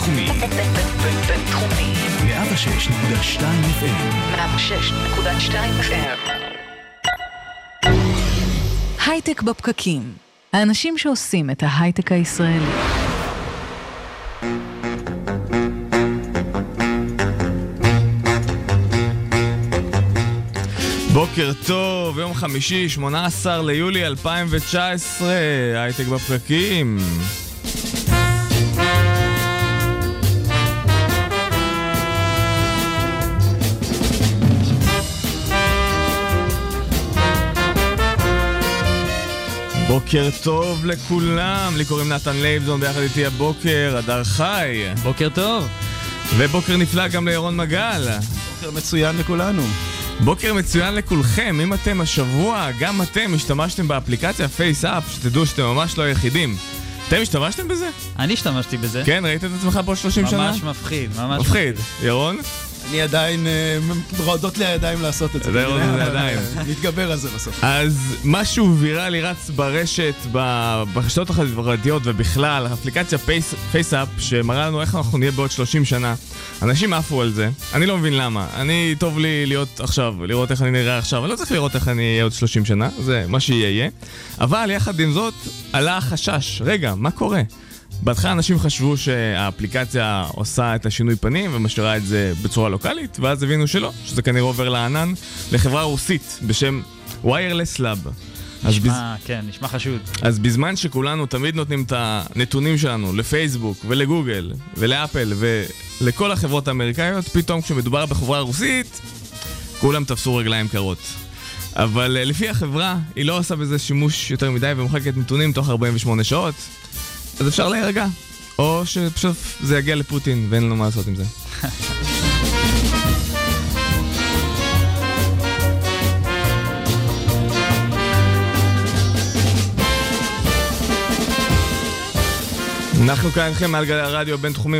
בינתחומי. בינתחומי. 106.2 FM. 106.2 FM. הייטק בפקקים. האנשים שעושים את ההייטק הישראלי. בוקר טוב, יום חמישי, 18 ליולי 2019, הייטק בפקקים. בוקר טוב לכולם, לי קוראים נתן לייבזון, ביחד איתי הבוקר, הדר חי. בוקר טוב. ובוקר נפלא גם לירון מגל. בוקר מצוין לכולנו. בוקר מצוין לכולכם, אם אתם השבוע, גם אתם השתמשתם באפליקציה FaceApp, שתדעו שאתם ממש לא היחידים. אתם השתמשתם בזה? אני השתמשתי בזה. כן, ראית את עצמך פה 30 שנה? ממש מפחיד, ממש מפחיד. ירון? אני עדיין, אה, רועדות לי הידיים לעשות את זה. זה רועדות לי הידיים. נתגבר על זה בסוף. אז משהו ויראלי רץ ברשת, ברשתות החברתיות ובכלל, אפליקציה Face- FaceApp, שמראה לנו איך אנחנו נהיה בעוד 30 שנה. אנשים עפו על זה, אני לא מבין למה. אני, טוב לי להיות עכשיו, לראות איך אני נראה עכשיו, אני לא צריך לראות איך אני אהיה עוד 30 שנה, זה מה שיהיה יהיה. אבל יחד עם זאת, עלה החשש, רגע, מה קורה? בהתחלה אנשים חשבו שהאפליקציה עושה את השינוי פנים ומשאירה את זה בצורה לוקאלית, ואז הבינו שלא, שזה כנראה עובר לענן, לחברה רוסית בשם Wireless Lab. אז, בז... נשמע, כן, נשמע חשוד. אז בזמן שכולנו תמיד נותנים את הנתונים שלנו לפייסבוק ולגוגל ולאפל ולכל החברות האמריקאיות, פתאום כשמדובר בחברה רוסית, כולם תפסו רגליים קרות. אבל אה, לפי החברה, היא לא עושה בזה שימוש יותר מדי ומוחקת נתונים תוך 48 שעות, אז אפשר להירגע. או שפשוט זה יגיע לפוטין ואין לנו מה לעשות עם זה. אנחנו כאן איתכם מעל גלי הרדיו הבינתחומי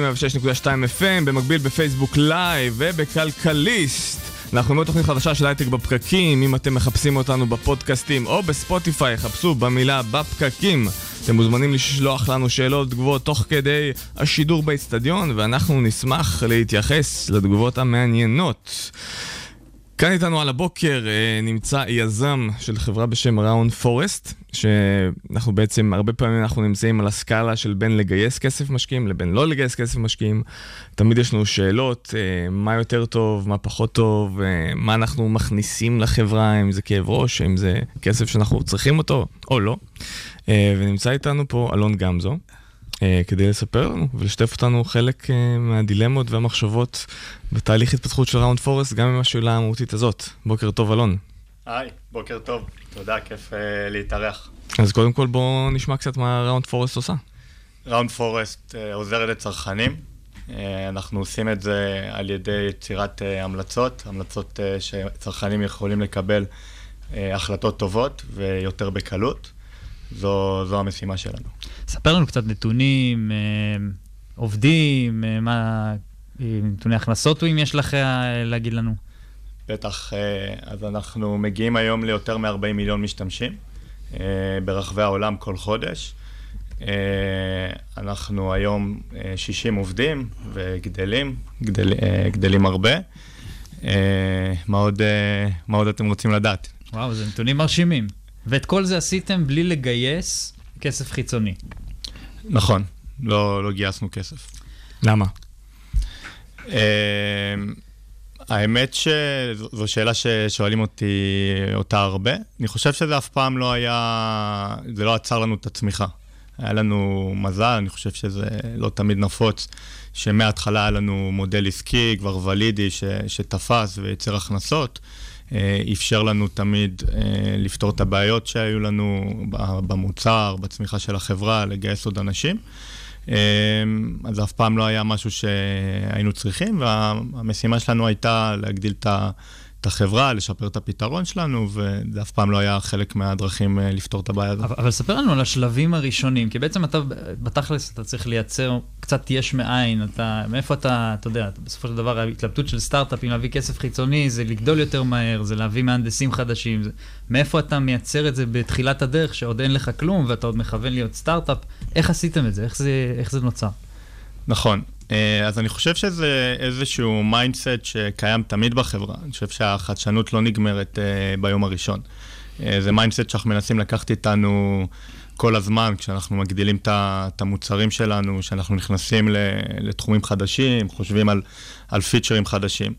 106.2 FM, במקביל בפייסבוק live ובכלכליסט. אנחנו עם תוכנית חדשה של הייטק בפקקים, אם אתם מחפשים אותנו בפודקאסטים או בספוטיפיי, חפשו במילה בפקקים. אתם מוזמנים לשלוח לנו שאלות, תגובות, תוך כדי השידור באצטדיון, ואנחנו נשמח להתייחס לתגובות המעניינות. כאן איתנו על הבוקר אה, נמצא יזם של חברה בשם Round Forest, שאנחנו בעצם, הרבה פעמים אנחנו נמצאים על הסקאלה של בין לגייס כסף משקיעים לבין לא לגייס כסף משקיעים. תמיד יש לנו שאלות, אה, מה יותר טוב, מה פחות טוב, אה, מה אנחנו מכניסים לחברה, אם זה כאב ראש, אם זה כסף שאנחנו צריכים אותו או לא. ונמצא איתנו פה אלון גמזו. אה, כדי לספר לנו ולשתף אותנו חלק אה, מהדילמות והמחשבות בתהליך התפתחות של ראונד פורסט, גם עם השאלה המהותית הזאת. בוקר טוב, אלון. היי, בוקר טוב. תודה, כיף uh, להתארח. אז קודם כל בואו נשמע קצת מה ראונד פורסט עושה. ראונד פורסט uh, עוזר לצרכנים. Uh, אנחנו עושים את זה על ידי יצירת uh, המלצות, המלצות uh, שצרכנים יכולים לקבל uh, החלטות טובות ויותר בקלות. זו, זו המשימה שלנו. ספר לנו קצת נתונים, אה, עובדים, אה, מה, אה, נתוני הכנסות, אם יש לך אה, להגיד לנו. בטח, אה, אז אנחנו מגיעים היום ליותר מ-40 מיליון משתמשים ברחבי העולם כל חודש. אנחנו היום אה, 60 עובדים וגדלים, גדל, גדלים הרבה. מה עוד, מה עוד אתם רוצים לדעת? וואו, זה נתונים מרשימים. ואת כל זה עשיתם בלי לגייס כסף חיצוני. נכון, לא, לא גייסנו כסף. למה? אה, האמת שזו שאלה ששואלים אותי אותה הרבה. אני חושב שזה אף פעם לא היה, זה לא עצר לנו את הצמיחה. היה לנו מזל, אני חושב שזה לא תמיד נפוץ, שמההתחלה היה לנו מודל עסקי כבר ולידי ש, שתפס וייצר הכנסות. אה, אפשר לנו תמיד אה, לפתור את הבעיות שהיו לנו במוצר, בצמיחה של החברה, לגייס עוד אנשים. אה, אז אף פעם לא היה משהו שהיינו צריכים, והמשימה שלנו הייתה להגדיל את ה... את החברה, לשפר את הפתרון שלנו, וזה אף פעם לא היה חלק מהדרכים אה, לפתור את הבעיה הזאת. אבל, אבל ספר לנו על השלבים הראשונים, כי בעצם אתה, בתכלס, אתה צריך לייצר קצת יש מאין, אתה, מאיפה אתה, אתה יודע, בסופו של דבר ההתלבטות של סטארט-אפים להביא כסף חיצוני, זה לגדול יותר מהר, זה להביא מהנדסים חדשים, זה, מאיפה אתה מייצר את זה בתחילת הדרך, שעוד אין לך כלום, ואתה עוד מכוון להיות סטארט-אפ, איך עשיתם את זה? איך זה, איך זה נוצר? נכון. אה, אז אני חושב שזה איזשהו mindset שקיים תמיד בחברה. אני חושב שהחדשנות לא נגמרת אה, ביום הראשון. אה, זה mindset שאנחנו מנסים לקחת איתנו כל הזמן, כשאנחנו מגדילים את המוצרים שלנו, כשאנחנו נכנסים לתחומים חדשים, חושבים על, על פיצ'רים חדשים.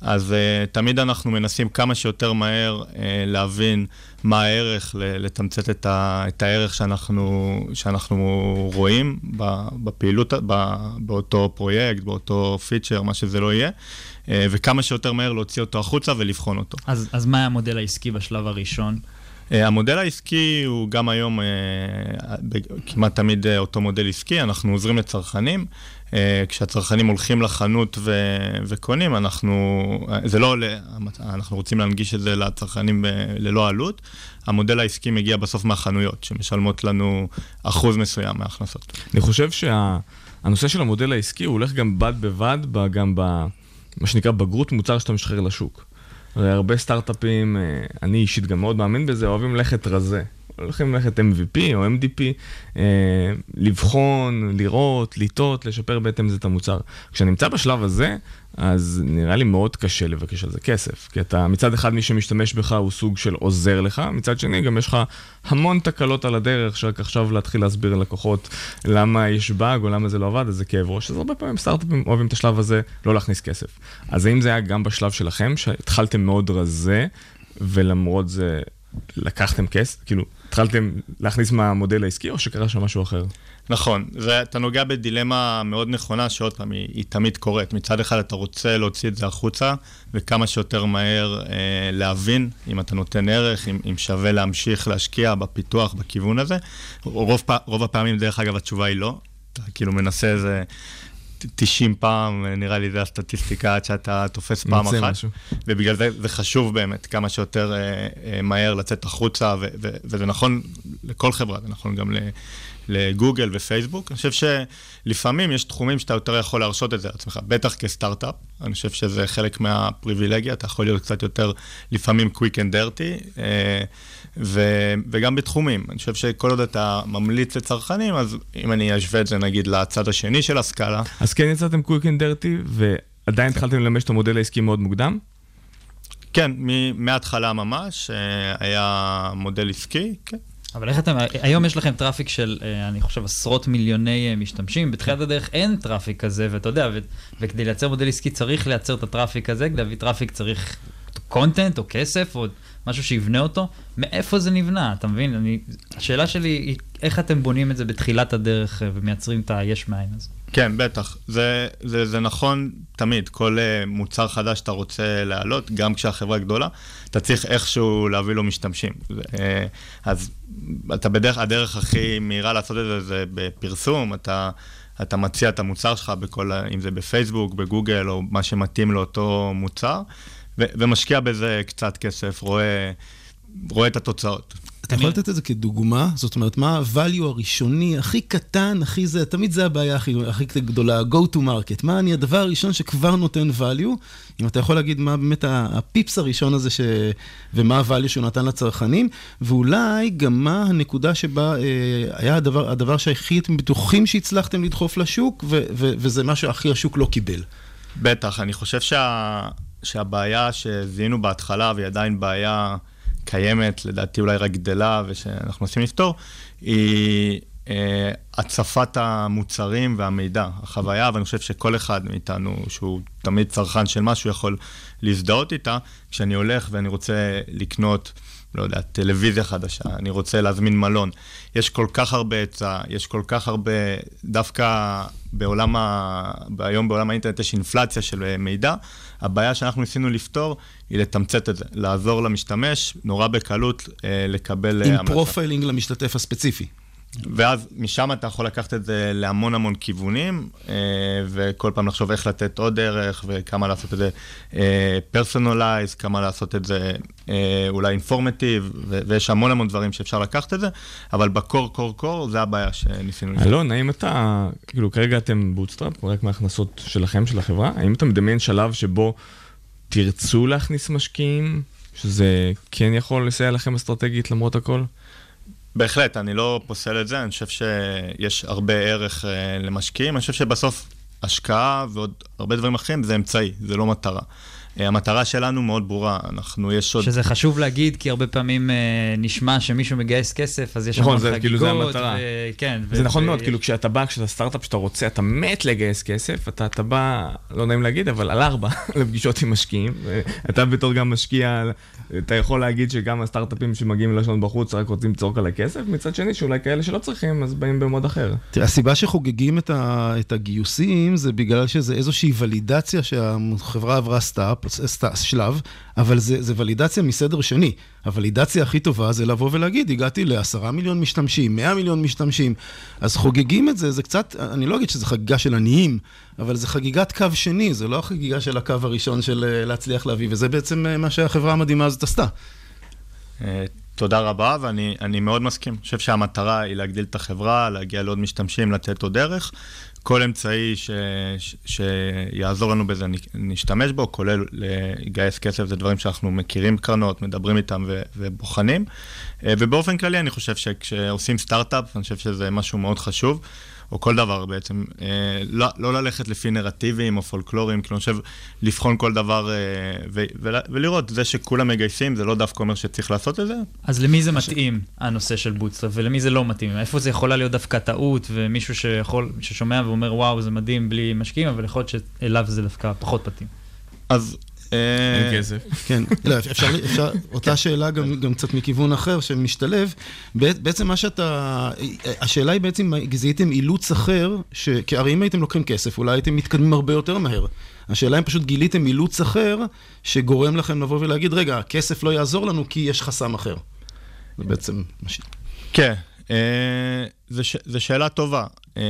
אז uh, תמיד אנחנו מנסים כמה שיותר מהר uh, להבין מה הערך, לתמצת את, ה- את הערך שאנחנו, שאנחנו רואים בפעילות, ב- באותו פרויקט, באותו פיצ'ר, מה שזה לא יהיה, uh, וכמה שיותר מהר להוציא אותו החוצה ולבחון אותו. אז, אז מה היה המודל העסקי בשלב הראשון? Uh, המודל העסקי הוא גם היום ב- כמעט תמיד uh, אותו מודל עסקי, אנחנו עוזרים לצרכנים. כשהצרכנים הולכים לחנות ו- וקונים, אנחנו, זה לא עולה, אנחנו רוצים להנגיש את זה לצרכנים ב- ללא עלות. המודל העסקי מגיע בסוף מהחנויות, שמשלמות לנו אחוז מסוים מההכנסות. אני חושב שהנושא של המודל העסקי הוא הולך גם בד בבד, גם במה שנקרא בגרות מוצר שאתה משחרר לשוק. הרבה סטארט-אפים, אה, אני אישית גם מאוד מאמין בזה, אוהבים ללכת רזה. הולכים ללכת MVP או MDP, אה, לבחון, לראות, לטעות, לשפר בהתאם את המוצר. כשאני נמצא בשלב הזה, אז נראה לי מאוד קשה לבקש על זה כסף. כי אתה, מצד אחד מי שמשתמש בך הוא סוג של עוזר לך, מצד שני גם יש לך המון תקלות על הדרך, שרק עכשיו להתחיל להסביר ללקוחות למה יש באג או למה זה לא עבד, אז זה כאב ראש. אז הרבה פעמים סטארט-אפים אוהבים את השלב הזה לא להכניס כסף. אז האם זה היה גם בשלב שלכם, שהתחלתם מאוד רזה, ולמרות זה לקחתם כסף? כאילו, התחלתם להכניס מהמודל העסקי, או שקרה שם משהו אחר? נכון, זה, אתה נוגע בדילמה מאוד נכונה, שעוד פעם, היא, היא תמיד קורית. מצד אחד אתה רוצה להוציא את זה החוצה, וכמה שיותר מהר אה, להבין אם אתה נותן ערך, אם, אם שווה להמשיך להשקיע בפיתוח, בכיוון הזה. רוב, רוב הפעמים, דרך אגב, התשובה היא לא. אתה כאילו מנסה איזה 90 פעם, נראה לי זה הסטטיסטיקה, עד שאתה תופס פעם אחת. משהו. ובגלל זה זה חשוב באמת, כמה שיותר אה, אה, מהר לצאת החוצה, ו- ו- וזה נכון לכל חברה, זה נכון גם לגוגל ופייסבוק. אני חושב שלפעמים יש תחומים שאתה יותר יכול להרשות את זה לעצמך, בטח כסטארט-אפ, אני חושב שזה חלק מהפריבילגיה, אתה יכול להיות קצת יותר לפעמים quick and dirty, אה, ו- וגם בתחומים. אני חושב שכל עוד אתה ממליץ לצרכנים, אז אם אני אשווה את זה נגיד לצד השני של הסקאלה, אז כן יצאתם quick and dirty, ועדיין התחלתם לממש את המודל העסקי מאוד מוקדם? כן, מההתחלה ממש, אה, היה מודל עסקי, כן. אבל איך אתם, היום יש לכם traffic של, אה, אני חושב, עשרות מיליוני אה, משתמשים, בתחילת הדרך אין traffic כזה, ואתה יודע, ו- וכדי לייצר מודל עסקי צריך לייצר את ה traffic הזה, כדי להביא traffic צריך קונטנט או כסף או משהו שיבנה אותו, מאיפה זה נבנה, אתה מבין? אני, השאלה שלי היא, איך אתם בונים את זה בתחילת הדרך אה, ומייצרים את היש מאין הזה? כן, בטח. זה, זה, זה נכון תמיד. כל uh, מוצר חדש שאתה רוצה להעלות, גם כשהחברה גדולה, אתה צריך איכשהו להביא לו משתמשים. uh, אז אתה בדרך, הדרך הכי מהירה לעשות את זה זה בפרסום, אתה, אתה מציע את המוצר שלך, בכל, אם זה בפייסבוק, בגוגל, או מה שמתאים לאותו מוצר, ומשקיע בזה קצת כסף, רואה, רואה את התוצאות. אתה יכול לתת את זה כדוגמה? זאת אומרת, מה ה-value הראשוני, הכי קטן, הכי זה, תמיד זה הבעיה הכי, הכי גדולה, go to market. מה אני הדבר הראשון שכבר נותן value? אם אתה יכול להגיד מה באמת הפיפס הראשון הזה ש... ומה ה-value שהוא נתן לצרכנים, ואולי גם מה הנקודה שבה אה, היה הדבר, הדבר שהכי אתם בטוחים שהצלחתם לדחוף לשוק, ו- ו- וזה מה שהכי השוק לא קיבל. בטח, אני חושב שה... שהבעיה שזיהינו בהתחלה, והיא עדיין בעיה קיימת, לדעתי אולי רק גדלה, ושאנחנו מנסים לפתור, היא אה, הצפת המוצרים והמידע, החוויה, ואני חושב שכל אחד מאיתנו, שהוא תמיד צרכן של משהו, יכול להזדהות איתה. כשאני הולך ואני רוצה לקנות... לא יודע, טלוויזיה חדשה, אני רוצה להזמין מלון. יש כל כך הרבה היצע, יש כל כך הרבה, דווקא בעולם ה... היום בעולם האינטרנט יש אינפלציה של מידע. הבעיה שאנחנו ניסינו לפתור היא לתמצת את זה, לעזור למשתמש נורא בקלות אה, לקבל עם המלצה. profiling למשתתף הספציפי. ואז משם אתה יכול לקחת את זה להמון המון כיוונים, אה, וכל פעם לחשוב איך לתת עוד דרך, וכמה לעשות את זה personalize, כמה לעשות את זה אה, אולי אינפורמטיב, ויש המון המון דברים שאפשר לקחת את זה, אבל ב core, core, core, זה הבעיה שניסינו לפתור. אלון, האם אתה, כאילו כרגע אתם bootstrap, רק מההכנסות שלכם, של החברה, האם אתה מדמיין שלב שבו תרצו להכניס משקיעים, שזה כן יכול לסייע לכם אסטרטגית למרות הכל? בהחלט, אני לא פוסל את זה, אני חושב שיש הרבה ערך uh, למשקיעים, אני חושב שבסוף השקעה ועוד הרבה דברים אחרים, זה אמצעי, זה לא מטרה. אה, המטרה שלנו מאוד ברורה, אנחנו, יש עוד... שזה חשוב להגיד, כי הרבה פעמים אה, נשמע שמישהו מגייס כסף, אז יש נכון, המון זה חגיגות. כאילו, זה המטרה. ו- כן. זה ו- נכון ו- מאוד, כאילו כשאתה בא, כשאתה סטארט-אפ שאתה רוצה, אתה מת לגייס כסף, אתה, אתה בא, לא נעים להגיד, אבל על ארבע לפגישות עם משקיעים. אתה בתור גם משקיע, אתה יכול להגיד שגם הסטארט-אפים שמגיעים לשון בחוץ רק רוצים לצעוק על הכסף, מצד שני שאולי כאלה שלא צריכים, אז באים ב mode אחר. תראה, הסיבה שחוגגים את, ה, את הגיוסים זה בגלל שזה איזושהי ולידציה שהחברה עברה step, שלב, אבל זה, זה ולידציה מסדר שני. הוולידציה הכי טובה זה לבוא ולהגיד, הגעתי לעשרה מיליון משתמשים, מאה מיליון משתמשים, אז חוגגים את זה, זה קצת, אני לא אגיד שזה חגיגה של עניים, אבל זה חגיגת קו שני, זה לא החגיגה של הקו הראשון של אה, להצליח להביא, וזה בעצם אה, מה שהחברה המדהימה הזאת עשתה. אה, תודה רבה, ואני אני מאוד מסכים. אני חושב שהמטרה היא להגדיל את החברה, להגיע לעוד משתמשים, לתת עוד דרך. כל אמצעי ש, ש, שיעזור לנו בזה, נשתמש בו, כולל לגייס כסף, זה דברים שאנחנו מכירים קרנות, מדברים איתם ו, ובוחנים. אה, ובאופן כללי, אני חושב שכשעושים סטארט-אפ, אני חושב שזה משהו מאוד חשוב. או כל דבר בעצם, אה, לא, לא ללכת לפי נרטיבים או פולקלורים, כאילו אני חושב לבחון כל דבר אה, ו, ו, ולראות, זה שכולם מגייסים, זה לא דווקא אומר שצריך לעשות את זה. אז למי זה מתאים, הנושא של bootstrap, ולמי זה לא מתאים? איפה זה יכולה להיות דווקא טעות, ומישהו שיכול, ששומע ואומר, וואו, זה מדהים בלי משקיעים, אבל יכול להיות שאליו זה דווקא פחות מתאים. אז אין אה, כסף. כן, לא, אפשר, אפשר, אותה שאלה גם, גם קצת מכיוון אחר שמשתלב. בעצם מה שאתה, השאלה היא בעצם, זיהיתם אילוץ אחר, ש, כי הרי אם הייתם לוקחים כסף, אולי הייתם מתקדמים הרבה יותר מהר. השאלה אם פשוט גיליתם אילוץ אחר, שגורם לכם לבוא ולהגיד, רגע, הכסף לא יעזור לנו כי יש חסם אחר. זה בעצם מה ש... כן, זו שאלה טובה. אה,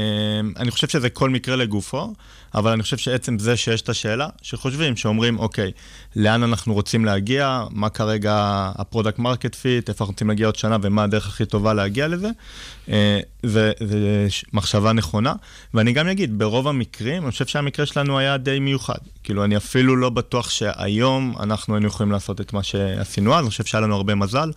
אני חושב שזה כל מקרה לגופו, אבל אני חושב שעצם זה שיש את השאלה, שחושבים, שאומרים, אוקיי, לאן אנחנו רוצים להגיע, מה כרגע ה product market fit, איפה אנחנו רוצים להגיע עוד שנה ומה הדרך הכי טובה להגיע לזה, אה, זה, זה מחשבה נכונה. ואני גם אגיד, ברוב המקרים, אני חושב שהמקרה שלנו היה די מיוחד. כאילו, אני אפילו לא בטוח שהיום אנחנו היינו יכולים לעשות את מה שעשינו אז, אני חושב שהיה לנו הרבה מזל.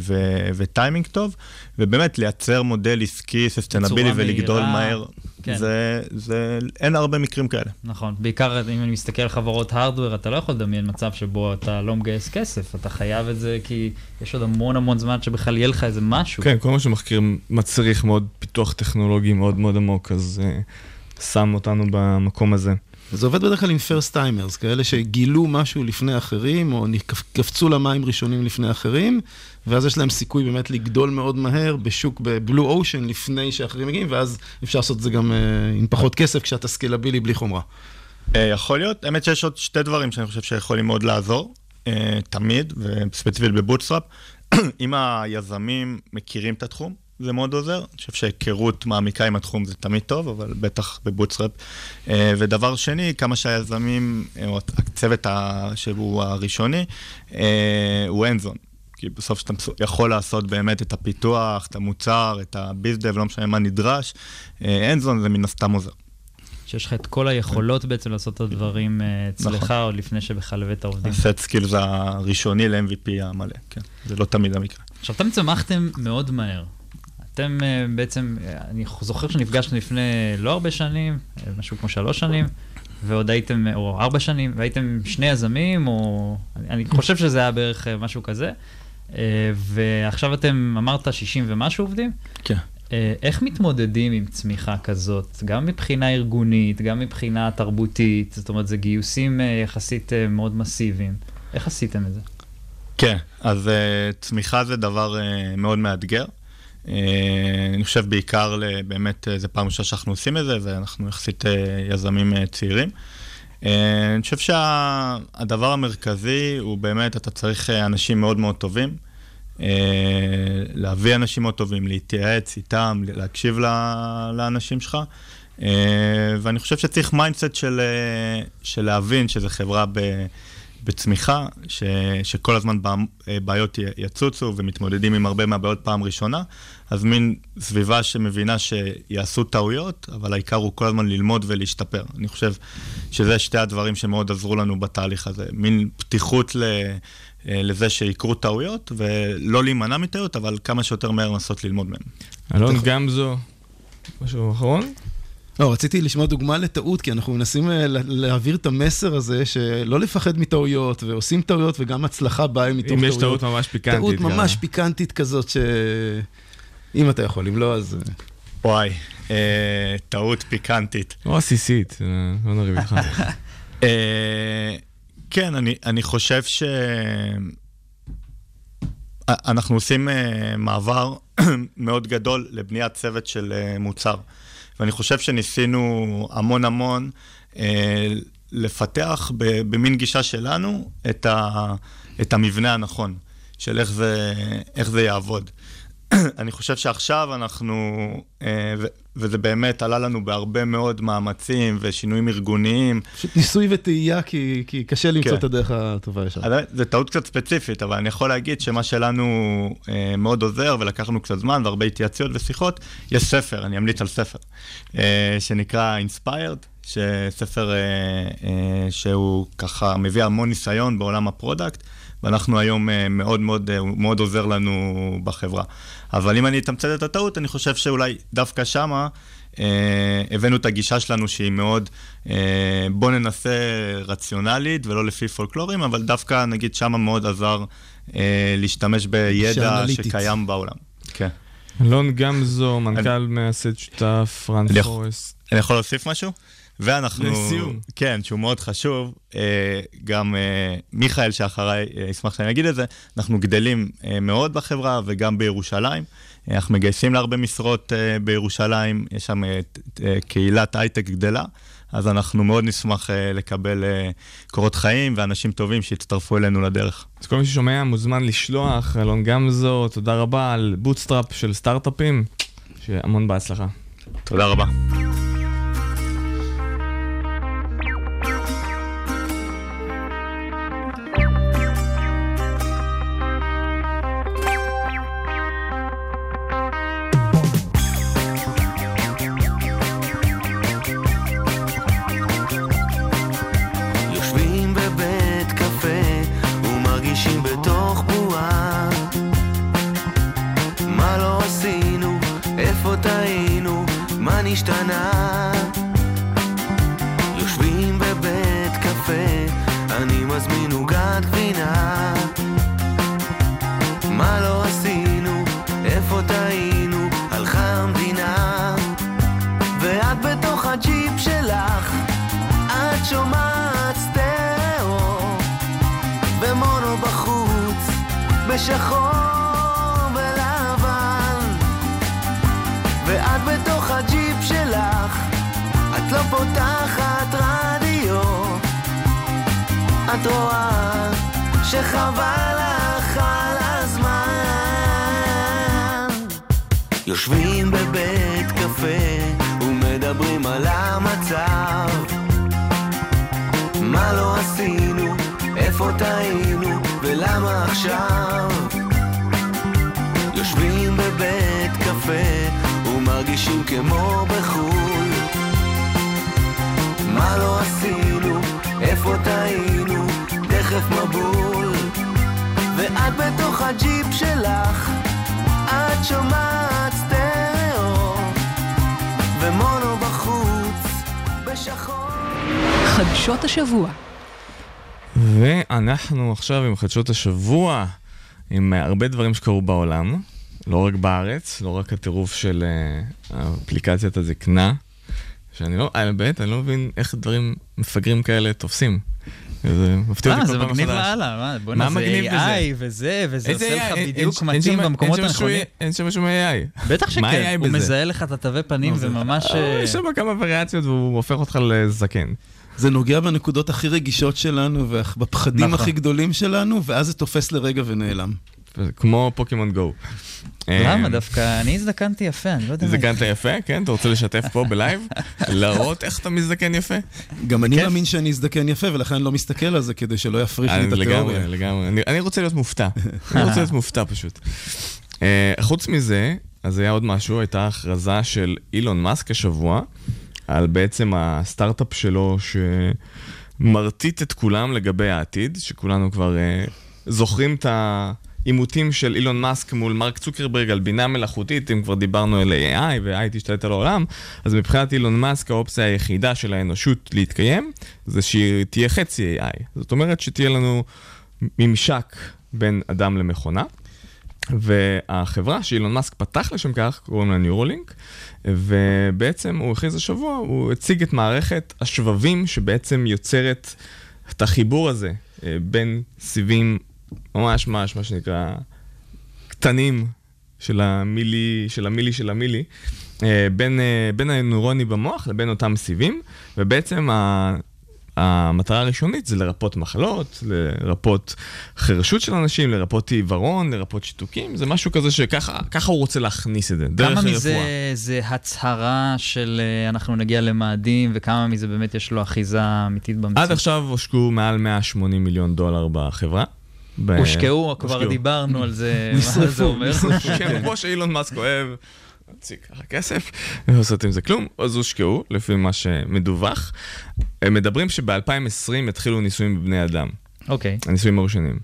ו- וטיימינג טוב, ובאמת לייצר מודל עסקי, סוסטיינבילי ולגדול מהירה. מהר, כן. זה, זה, אין הרבה מקרים כאלה. נכון, בעיקר אם אני מסתכל על חברות hardware, אתה לא יכול לדמיין מצב שבו אתה לא מגייס כסף, אתה חייב את זה כי יש עוד המון המון זמן שבכלל יהיה לך איזה משהו. כן, כל מה שמחקיר מצריך מאוד פיתוח טכנולוגי מאוד מאוד עמוק, אז uh, שם אותנו במקום הזה. זה עובד בדרך כלל עם first timers, כאלה שגילו משהו לפני אחרים, או קפצו למים ראשונים לפני אחרים, ואז יש להם סיכוי באמת לגדול מאוד מהר בשוק ב blue ocean לפני שאחרים מגיעים, ואז אפשר לעשות את זה גם uh, עם פחות כסף כשאתה סקיילבילי בלי חומרה. אה, יכול להיות, האמת שיש עוד שתי דברים שאני חושב שיכולים מאוד לעזור, אה, תמיד, וספציפית ב bootstrap. אם היזמים מכירים את התחום, זה מאוד עוזר. אני חושב שהיכרות מעמיקה עם התחום זה תמיד טוב, אבל בטח ב bootstrap. אה, ודבר שני, כמה שהיזמים, אה, או הצוות שהוא הראשוני, אה, הוא hands-on. כי בסוף שאתה יכול לעשות באמת את הפיתוח, את המוצר, את ה bizdev, לא משנה מה נדרש, hands-on זה מן הסתם עוזר. שיש לך את כל היכולות בעצם לעשות את הדברים אצלך, נכון. עוד לפני שבכלל הבאת עובדים. ה set skills הראשוני ל-MVP המלא, כן. זה לא תמיד המקרה. עכשיו, אתם צמחתם מאוד מהר. אתם אה, בעצם, אה, אני זוכר שנפגשנו לפני לא הרבה שנים, אה, משהו כמו שלוש שנים, ועוד הייתם, או ארבע שנים, והייתם שני יזמים, או... אני, אני חושב שזה היה בערך משהו כזה. ועכשיו אתם, אמרת 60 ומשהו עובדים? כן. איך מתמודדים עם צמיחה כזאת, גם מבחינה ארגונית, גם מבחינה תרבותית, זאת אומרת, זה גיוסים יחסית מאוד מסיביים. איך עשיתם את זה? כן, אז uh, צמיחה זה דבר uh, מאוד מאתגר. Uh, אני חושב בעיקר, באמת, uh, זה פעם ראשונה שאנחנו עושים את זה, ואנחנו יחסית uh, יזמים צעירים. אני חושב שהדבר המרכזי הוא באמת, אתה צריך אנשים מאוד מאוד טובים. להביא אנשים מאוד טובים, להתייעץ איתם, להקשיב לאנשים שלך. ואני חושב שצריך mindset של, של להבין שזו חברה ב... בצמיחה, ש, שכל הזמן בע- בעיות יצוצו ומתמודדים עם הרבה מהבעיות פעם ראשונה, אז מין סביבה שמבינה שיעשו טעויות, אבל העיקר הוא כל הזמן ללמוד ולהשתפר. אני חושב שזה שתי הדברים שמאוד עזרו לנו בתהליך הזה. מין פתיחות ל, לזה שיקרו טעויות, ולא להימנע מטעויות, אבל כמה שיותר מהר לנסות ללמוד מהם. אלון גמזו, משהו אחרון? לא, רציתי לשמוע דוגמה לטעות, כי אנחנו מנסים אה, לה- להעביר את המסר הזה שלא לפחד מטעויות, ועושים טעויות, וגם הצלחה באה מתוך אם טעויות. יש טעות ממש פיקנטית. טעות גם. ממש פיקנטית כזאת, ש... אם אתה יכול, אם לא, אז... אה, וואי, אה, טעות פיקנטית. או עסיסית, לא נריב איתך. אה, כן, אני, אני חושב ש... אנחנו עושים מעבר מאוד גדול לבניית צוות של מוצר. ואני חושב שניסינו המון המון אה, לפתח ב- במין גישה שלנו את, ה, את המבנה הנכון, של איך זה, איך זה יעבוד. אני חושב שעכשיו אנחנו, אה, וזה באמת עלה לנו בהרבה מאוד מאמצים ושינויים ארגוניים, פשוט ניסוי וטעייה, כי, כי קשה למצוא כן. את הדרך הטובה ישר. זו טעות קצת ספציפית, אבל אני יכול להגיד שמה שלנו אה, מאוד עוזר, ולקחנו קצת זמן והרבה התייעצויות ושיחות, יש ספר, אני אמליץ על ספר, אה, שנקרא Inspired, שספר אה, אה, שהוא ככה מביא המון ניסיון בעולם ה product, ואנחנו היום אה, מאוד מאוד, אה, הוא מאוד עוזר לנו בחברה. אבל אם אני אתמצת את הטעות, אני חושב שאולי דווקא שמה, אה, הבאנו את הגישה שלנו שהיא מאוד, אה, בוא ננסה רציונלית ולא לפי פולקלורים, אבל דווקא נגיד שמה מאוד עזר אה, להשתמש בידע. שקיים בעולם. כן. אלון גמזו, מנכ"ל מייסד שותף, רן אני יכול- פורסט. אני יכול להוסיף משהו? ואנחנו... לסיום. כן, שהוא מאוד חשוב. אה, גם אה, מיכאל שאחריי אה, ישמח שאני אגיד את זה, אנחנו גדלים מאוד בחברה וגם בירושלים. אנחנו מגייסים להרבה משרות בירושלים, יש שם קהילת הייטק גדלה, אז אנחנו מאוד נשמח לקבל קורות חיים ואנשים טובים שיצטרפו אלינו לדרך. אז כל מי ששומע מוזמן לשלוח, אלון גמזו, תודה רבה על bootstrap של סטארט-אפים, שהמון בהצלחה. תודה רבה. חדשות השבוע. ואנחנו עכשיו עם חדשות השבוע, עם אה, הרבה דברים שקרו בעולם, לא רק בארץ, לא רק הטירוף של אה, אפליקציית הזקנה, שאני לא, האמת, אני לא מבין איך דברים מפגרים כאלה תופסים. זה מפתיע אה, אותי זה כל פעם מחדש. לאללה, מה, בוא'נה, זה מגניב בזה? AI וזה, וזה עושה לך בדיוק מתאים במקומות הנכונים. אין שם שום AI. בטח מה שכן, AI הוא? מזהה לך את התווי פנים וממש... אה, אה, יש שם כמה וריאציות והוא הופך אותך לזקן. זה נוגע בנקודות הכי רגישות שלנו ובפחדים נכון. הכי גדולים שלנו, ואז זה תופס לרגע ונעלם. כמו פוקימון גו. למה? אה, דווקא אני הזדקנתי יפה, אני לא יודע מה. הזדקנת יפה, כן? אתה רוצה לשתף פה בלייב? להראות איך אתה מזדקן יפה? גם אני כן. מאמין שאני אזדקן יפה, ולכן אני לא מסתכל על זה כדי שלא יפריך לי אני את התיאוריה. לגמרי, לגמרי. אני- רוצה להיות מופתע. אני רוצה להיות מופתע פשוט. אה, חוץ מזה, אז היה עוד משהו, הייתה הכרזה של אילון מאסק השבוע, על בעצם הסטארט-אפ שלו שמרטיט את כולם לגבי העתיד, שכולנו כבר אה, זוכרים את העימותים של אילון מאסק מול מרק צוקרברג על בינה מלאכותית, אם כבר דיברנו על AI ו-AI תשתלט על העולם, אז מבחינת אילון מאסק האופציה היחידה של האנושות להתקיים, זה שהיא תהיה חצי AI. זאת אומרת שתהיה לנו ממשק בין אדם למכונה. והחברה שאילון מאסק פתח לשם כך, קוראים לה ניורולינק, ובעצם הוא הכריז השבוע, הוא הציג את מערכת השבבים שבעצם יוצרת את החיבור הזה אה, בין סיבים ממש ממש, מה שנקרא, קטנים של המילי, של המילי של המילי, אה, בין, אה, בין הנוירוני במוח לבין אותם סיבים, ובעצם ה... המטרה הראשונית זה לרפות מחלות, לרפות חרשות של אנשים, לרפות עיוורון, לרפות שיתוקים, זה משהו כזה שככה הוא רוצה להכניס את זה, דרך הרפואה. כמה מזה זה הצהרה של אה, אנחנו נגיע למאדים, וכמה מזה באמת יש לו אחיזה אמיתית במציאות? עד עכשיו הושקעו מעל 180 מיליון דולר בחברה. הושקעו, כבר דיברנו על זה, מה זה אומר. כן, כמו שאילון מאסק אוהב. להוציא ככה כסף, לא לעשות עם זה כלום, אז הושקעו, לפי מה שמדווח. הם מדברים שב-2020 יתחילו ניסויים בבני אדם. אוקיי. Okay. הניסויים הראשונים.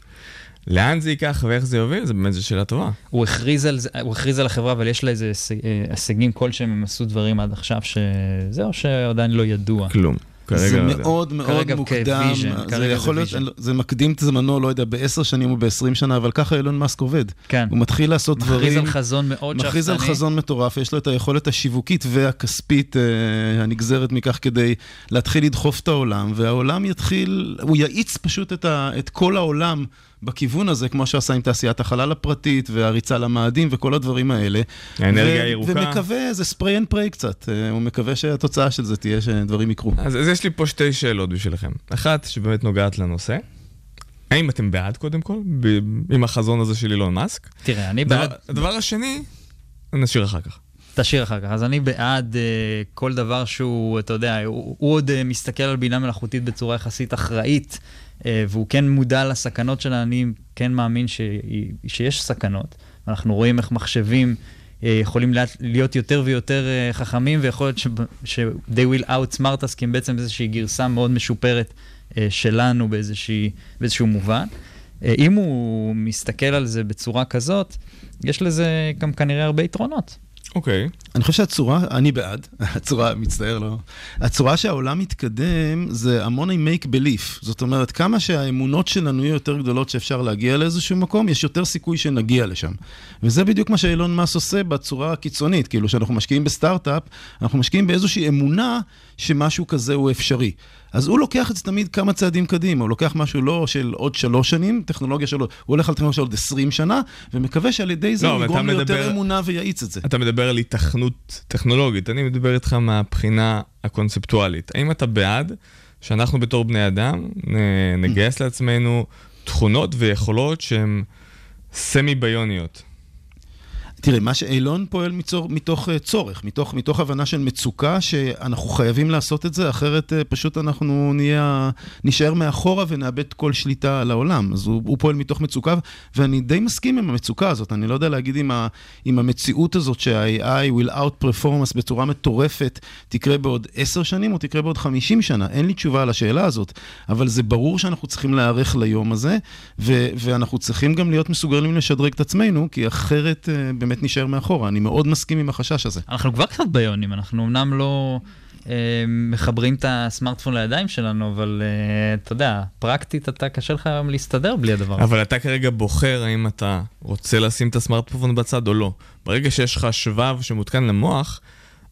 לאן זה ייקח ואיך זה יוביל, זה באמת זו שאלה טובה. הוא הכריז על, הוא הכריז על החברה, אבל יש לה איזה אה, הישגים כלשהם, הם עשו דברים עד עכשיו שזהו, שעדיין לא ידוע. כלום. כרגע זה לא מאוד מאוד כרגע מוקדם, כוויז'ן, זה יכול להיות, זה מקדים את זמנו, לא יודע, בעשר שנים או בעשרים שנה, אבל ככה אילון מאסק עובד. כן. הוא מתחיל לעשות מכריז דברים... מכריז על חזון מאוד שאפתני. מכריז על חזון מטורף, יש לו את היכולת השיווקית והכספית אה, הנגזרת מכך כדי להתחיל לדחוף את העולם, והעולם יתחיל, הוא יאיץ פשוט את, ה, את כל העולם. בכיוון הזה, כמו שעשה עם תעשיית החלל הפרטית, והריצה למאדים וכל הדברים האלה. האנרגיה הירוקה. ומקווה, זה spray and pray קצת, אה, הוא מקווה שהתוצאה של זה תהיה שדברים יקרו. אז, אז יש לי פה שתי שאלות בשבילכם. אחת, שבאמת נוגעת לנושא. האם אתם בעד, קודם כל, ב- עם החזון הזה של אילון מאסק? תראה, אני דבר, בעד... הדבר השני, נשאיר אחר כך. תשאיר אחר כך. אז אני בעד uh, כל דבר שהוא, אתה יודע, הוא, הוא עוד uh, מסתכל על בינה מלאכותית בצורה יחסית אחראית, והוא כן מודע לסכנות שלה, אני כן מאמין ש, שיש סכנות. אנחנו רואים איך מחשבים uh, יכולים להיות יותר ויותר uh, חכמים, ויכול להיות ש- they will outsmart us, כי הם בעצם איזושהי גרסה מאוד משופרת שלנו באיזושהי, באיזשהו מובן. אם הוא מסתכל על זה בצורה כזאת, יש לזה גם כנראה הרבה יתרונות. אוקיי. Okay. אני חושב שהצורה, אני בעד, הצורה, מצטער, לא. הצורה שהעולם מתקדם זה המון עם make belief. זאת אומרת, כמה שהאמונות שלנו יהיו יותר גדולות שאפשר להגיע לאיזשהו מקום, יש יותר סיכוי שנגיע לשם. וזה בדיוק מה שאילון מאס עושה בצורה הקיצונית. כאילו, כשאנחנו משקיעים בסטארט-אפ, אנחנו משקיעים באיזושהי אמונה שמשהו כזה הוא אפשרי. אז הוא לוקח את זה תמיד כמה צעדים קדימה, הוא לוקח משהו לא של עוד שלוש שנים, טכנולוגיה שלו, הוא הולך על טכנולוגיה של עוד עשרים שנה, ומקווה שעל ידי זה לא, הוא יגרום ליותר מדבר... אמונה ויאיץ את זה. אתה מדבר על היתכנות טכנולוגית, אני מדבר איתך מהבחינה הקונספטואלית. האם אתה בעד שאנחנו בתור בני אדם נגייס לעצמנו תכונות ויכולות שהן סמי-ביוניות? תראה, מה שאילון פועל מצור, מתוך uh, צורך, מתוך, מתוך הבנה של מצוקה, שאנחנו חייבים לעשות את זה, אחרת uh, פשוט אנחנו נהיה, נשאר מאחורה ונאבד כל שליטה על העולם. אז הוא, הוא פועל מתוך מצוקה, ואני די מסכים עם המצוקה הזאת. אני לא יודע להגיד אם, ה, אם המציאות הזאת שה-AI will out performance בצורה מטורפת תקרה בעוד עשר שנים או תקרה בעוד חמישים שנה. אין לי תשובה על השאלה הזאת, אבל זה ברור שאנחנו צריכים להיערך ליום הזה, ו, ואנחנו צריכים גם להיות מסוגלים לשדרג את עצמנו, כי אחרת... באמת נשאר מאחורה. אני מאוד מסכים עם החשש הזה. אנחנו כבר קצת ביונים, אנחנו אמנם לא אה, מחברים את הסמארטפון לידיים שלנו, אבל אה, אתה יודע, פרקטית אתה קשה לך היום להסתדר בלי הדבר הזה. אבל אתה כרגע בוחר האם אתה רוצה לשים את הסמארטפון בצד או לא. ברגע שיש לך שבב שמותקן למוח,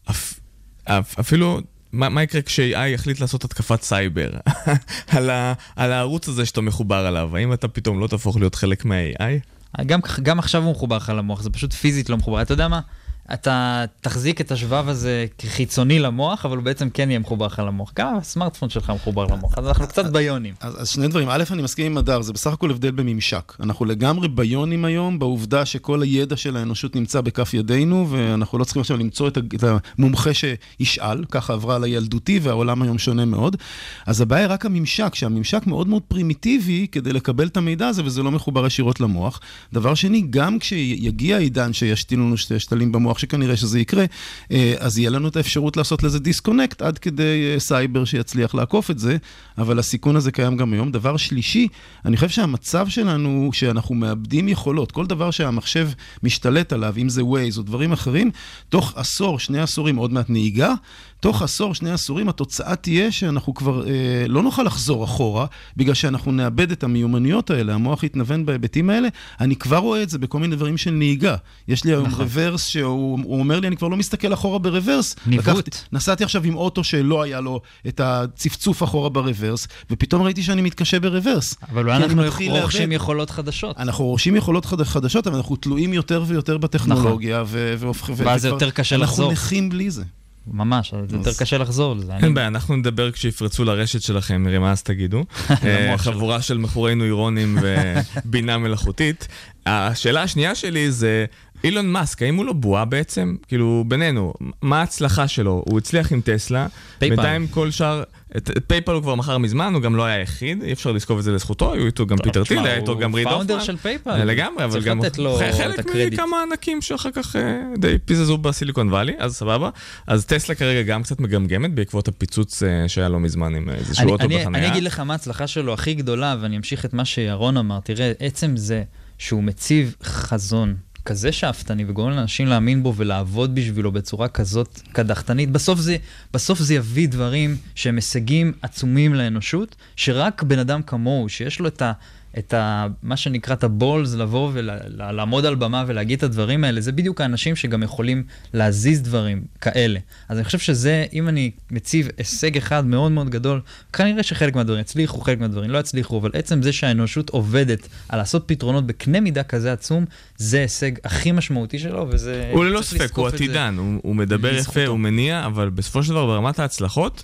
אפ, אפ, אפילו... מה, מה יקרה כש-AI יחליט לעשות התקפת סייבר על, ה, על הערוץ הזה שאתה מחובר עליו? האם אתה פתאום לא תהפוך להיות חלק מה-AI? גם, גם עכשיו הוא מחובר לך למוח, זה פשוט פיזית לא מחובר. אתה יודע מה? אתה תחזיק את השבב הזה כחיצוני למוח, אבל הוא בעצם כן יהיה מחובר לך למוח. גם הסמארטפון שלך מחובר למוח, אז אנחנו קצת ביוניים. אז, אז שני דברים. א', אני מסכים עם הדר, זה בסך הכל הבדל בממשק. אנחנו לגמרי ביוניים היום, בעובדה שכל הידע של האנושות נמצא בכף ידינו, ואנחנו לא צריכים עכשיו למצוא את, המומחה שישאל, ככה עברה עליי ילדותי, והעולם היום שונה מאוד. אז הבעיה היא רק הממשק, שהממשק מאוד מאוד פרימיטיבי כדי לקבל את המידע הזה, וזה לא מחובר ישירות למוח. דבר שני, גם כשיגיע העידן שישתילו לנו שתלים במוח, בטוח שכנראה שזה יקרה, אה, אז יהיה לנו את האפשרות לעשות לזה disconnect עד כדי אה, סייבר שיצליח לעקוף את זה, אבל הסיכון הזה קיים גם היום. דבר שלישי, אני חושב שהמצב שלנו שאנחנו מאבדים יכולות. כל דבר שהמחשב משתלט עליו, אם זה Waze או דברים אחרים, תוך עשור, שני עשורים, עוד מעט נהיגה, תוך עשור, שני עשורים, התוצאה תהיה שאנחנו כבר אה, לא נוכל לחזור אחורה, בגלל שאנחנו נאבד את המיומנויות האלה, המוח יתנוון בהיבטים האלה. אני כבר רואה את זה בכל מיני דברים של נהיגה. יש לי היום נכון. רוורס שהוא הוא אומר לי, אני כבר לא מסתכל אחורה ברוורס. ניווט. נסעתי עכשיו עם אוטו שלא היה לו את הצפצוף אחורה ברוורס, ופתאום ראיתי שאני מתקשה ברוורס. אבל אנחנו רוכשים. יכולות חדשות. אנחנו רוכשים יכולות חד- חדשות, אבל אנחנו תלויים יותר ויותר בטכנולוגיה, ו- והופכים... נכון. ואז זה יותר קשה לחזור. אנחנו נכים בלי זה. ממש, אז יותר קשה לחזור לזה. אין בעיה, אנחנו נדבר כשיפרצו לרשת שלכם, נראה מה אז תגידו. אה, חבורה של מכורי נוירונים ובינה מלאכותית. השאלה השנייה שלי זה, אילון מאסק, האם הוא לא בועה בעצם? כאילו, בינינו, מה ההצלחה שלו? הוא הצליח עם טסלה. בינתיים כל שאר... את את פייפל הוא כבר מכר מזמן, הוא גם לא היה היחיד, אי אפשר לזקוף את זה לזכותו, היו איתו גם פיטר טיל, היה איתו הוא גם ריד פאונדר הופמן. של פייפל. אה, לגמרי, אבל גם חלק. מכמה ענקים שאחר כך אה, די פיזזו בסיליקון ואלי, אז סבבה. אז טסלה כרגע גם קצת מגמגמת בעקבות הפיצוץ אה, שהיה לא מזמן עם איזשהו אוטו בחניה. אני אגיד לך מה ההצלחה שלו הכי גדולה, ואני אמשיך את מה שירון אמר. תראה, עצם זה שהוא מציב חזון כזה שאפתני וגורם לאנשים להאמין בו ולעבוד בשבילו בצורה כזאת קדחתנית, בסוף זה, בסוף זה יביא דברים שהם הישגים עצומים לאנושות, שרק בן אדם כמוהו, שיש לו את ה... את ה, מה שנקרא את הבולס, לבוא ולעמוד על במה ולהגיד את הדברים האלה, זה בדיוק האנשים שגם יכולים להזיז דברים כאלה. אז אני חושב שזה, אם אני מציב הישג אחד מאוד מאוד גדול, כנראה שחלק מהדברים יצליחו, חלק מהדברים לא יצליחו, אבל עצם זה שהאנושות עובדת על לעשות פתרונות בקנה מידה כזה עצום, זה ההישג הכי משמעותי שלו, וזה... הוא ללא ספק, הוא את זה. עתידן, הוא, הוא מדבר. יפה, הוא מניע, אבל בסופו של דבר ברמת ההצלחות,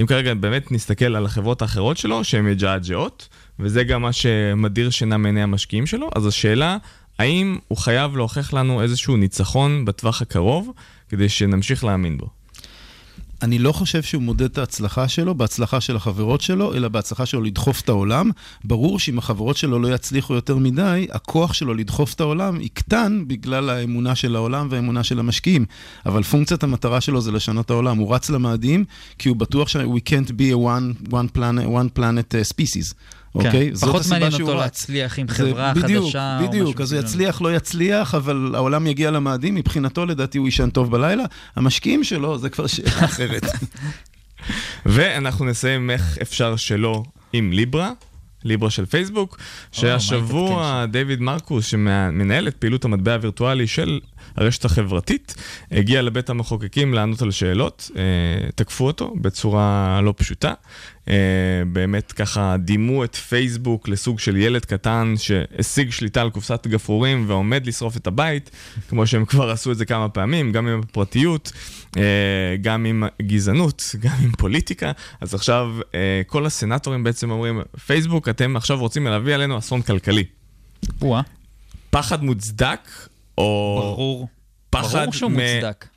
אם כרגע באמת נסתכל על החברות האחרות שלו, שהן מג'עג'עות, וזה גם מה שמדיר שינה מעיני המשקיעים שלו, אז השאלה, האם הוא חייב להוכיח לנו איזשהו ניצחון בטווח הקרוב, כדי שנמשיך להאמין בו? אני לא חושב שהוא מודד את ההצלחה שלו בהצלחה של החברות שלו, אלא בהצלחה שלו לדחוף את העולם. ברור שאם החברות שלו לא יצליחו יותר מדי, הכוח שלו לדחוף את העולם יקטן בגלל האמונה של העולם והאמונה של המשקיעים. אבל פונקציית המטרה שלו זה לשנות את העולם. הוא רץ למאדים, כי הוא בטוח ש- we can't be a one, one planet, one planet uh, species. אוקיי? זאת כן. פחות הסיבה מעניין אותו רץ. להצליח עם זה חברה בדיוק, חדשה או משהו בדיוק, אז הוא. יצליח, לא יצליח, אבל העולם יגיע למאדים, מבחינתו לדעתי הוא יישן טוב בלילה. המשקיעים שלו, זה כבר שאלה אחרת. ואנחנו נסיים איך אפשר שלא עם ליברה. ליברה של פייסבוק, שהשבוע דיוויד מרקוס, שמנהל את פעילות המטבע הווירטואלי של הרשת החברתית, הגיע לבית המחוקקים לענות על שאלות, אה, תקפו אותו בצורה לא פשוטה. אה, באמת ככה דימו את פייסבוק לסוג של ילד קטן שהשיג שליטה על קופסת גפרורים ועומד לשרוף את הבית, כמו שהם כבר עשו את זה כמה פעמים, גם עם הפרטיות, אה, גם עם גזענות, גם עם פוליטיקה. אז עכשיו כל הסנטורים בעצם אומרים, פייסבוק, אתם עכשיו רוצים להביא עלינו אסון כלכלי. פחד מוצדק, או ברור. פחד.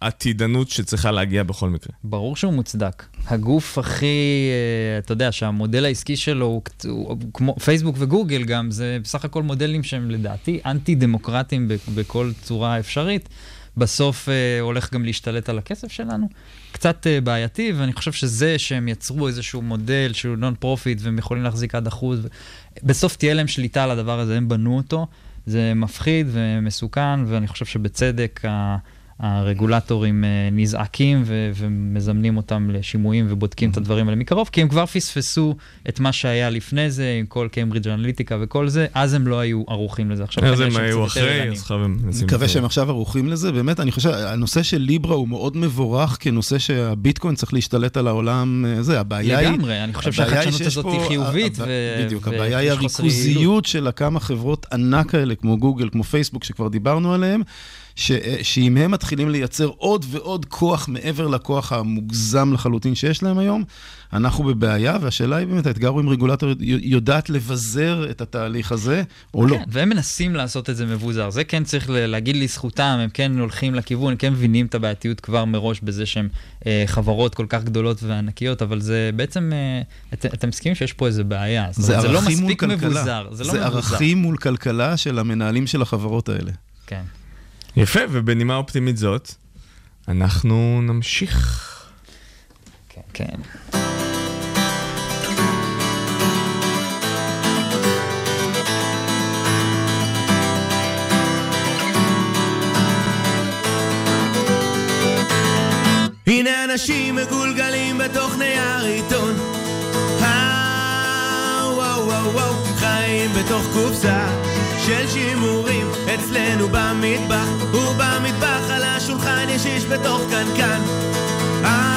מעתידנות שצריכה להגיע בכל מקרה. ברור שהוא מוצדק. הגוף הכי, אה, אתה יודע, שהמודל העסקי שלו הוא, הוא כמו פייסבוק וגוגל גם, זה בסך הכל מודלים שהם לדעתי אנטי דמוקרטיים ב- בכל צורה אפשרית. בסוף אה, הולך גם להשתלט על הכסף שלנו. קצת אה, בעייתי, ואני חושב שזה שהם יצרו איזשהו מודל שהוא non-profit והם יכולים להחזיק עד אחוז, ו- בסוף תהיה להם שליטה על הדבר הזה, הם בנו אותו. זה מפחיד ומסוכן, ואני חושב שבצדק ה- הרגולטורים אה, נזעקים ו- ומזמנים אותם לשימועים ובודקים את הדברים האלה מקרוב, כי הם כבר פספסו את מה שהיה לפני זה, עם כל קיימברידג' אנליטיקה וכל זה, אז הם לא היו ערוכים לזה. עכשיו אז הם היו אחרי. אז עכשיו הם. מקווה. שהם עכשיו ערוכים לזה. באמת, אני חושב, הנושא של ליברה הוא מאוד מבורך כנושא שהביטקוין צריך להשתלט על העולם. אה, זה, הבעיה היא... לגמרי, אני חושב שהחדשנות הזאת פה- היא חיובית, בדיוק, הבעיה היא. הריכוזיות של כמה חברות ענק האלה, כמו גוגל, כמו פייסבוק, שכבר דיברנו עליהם, ש- שאם הם מתחילים לייצר עוד ועוד כוח מעבר לכוח המוגזם לחלוטין שיש להם היום, אנחנו בבעיה, והשאלה היא באמת, האתגר הוא אם רגולטור יודעת לבזר את התהליך הזה, או לא. כן, והם מנסים לעשות את זה מבוזר. זה כן צריך להגיד לזכותם, הם כן הולכים לכיוון, הם כן מבינים את הבעייתיות כבר מראש בזה שהם אה, חברות כל כך גדולות וענקיות, אבל זה בעצם, אה, את, אתם מסכימים שיש פה איזה בעיה. זה אומרת, זה לא מספיק. מבוזר. זה לא זה מבוזר. ערכים מול כלכלה של המנהלים של החברות האלה. כן. יפה, ובנימה אופטימית זאת, אנחנו נמשיך. כן. הנה אנשים מגולגלים בתוך נייר עיתון וואו וואו וואו חיים בתוך קופסה של שימורים אצלנו במטבח ובמטבח על השולחן יש איש בתוך קנקן. אה,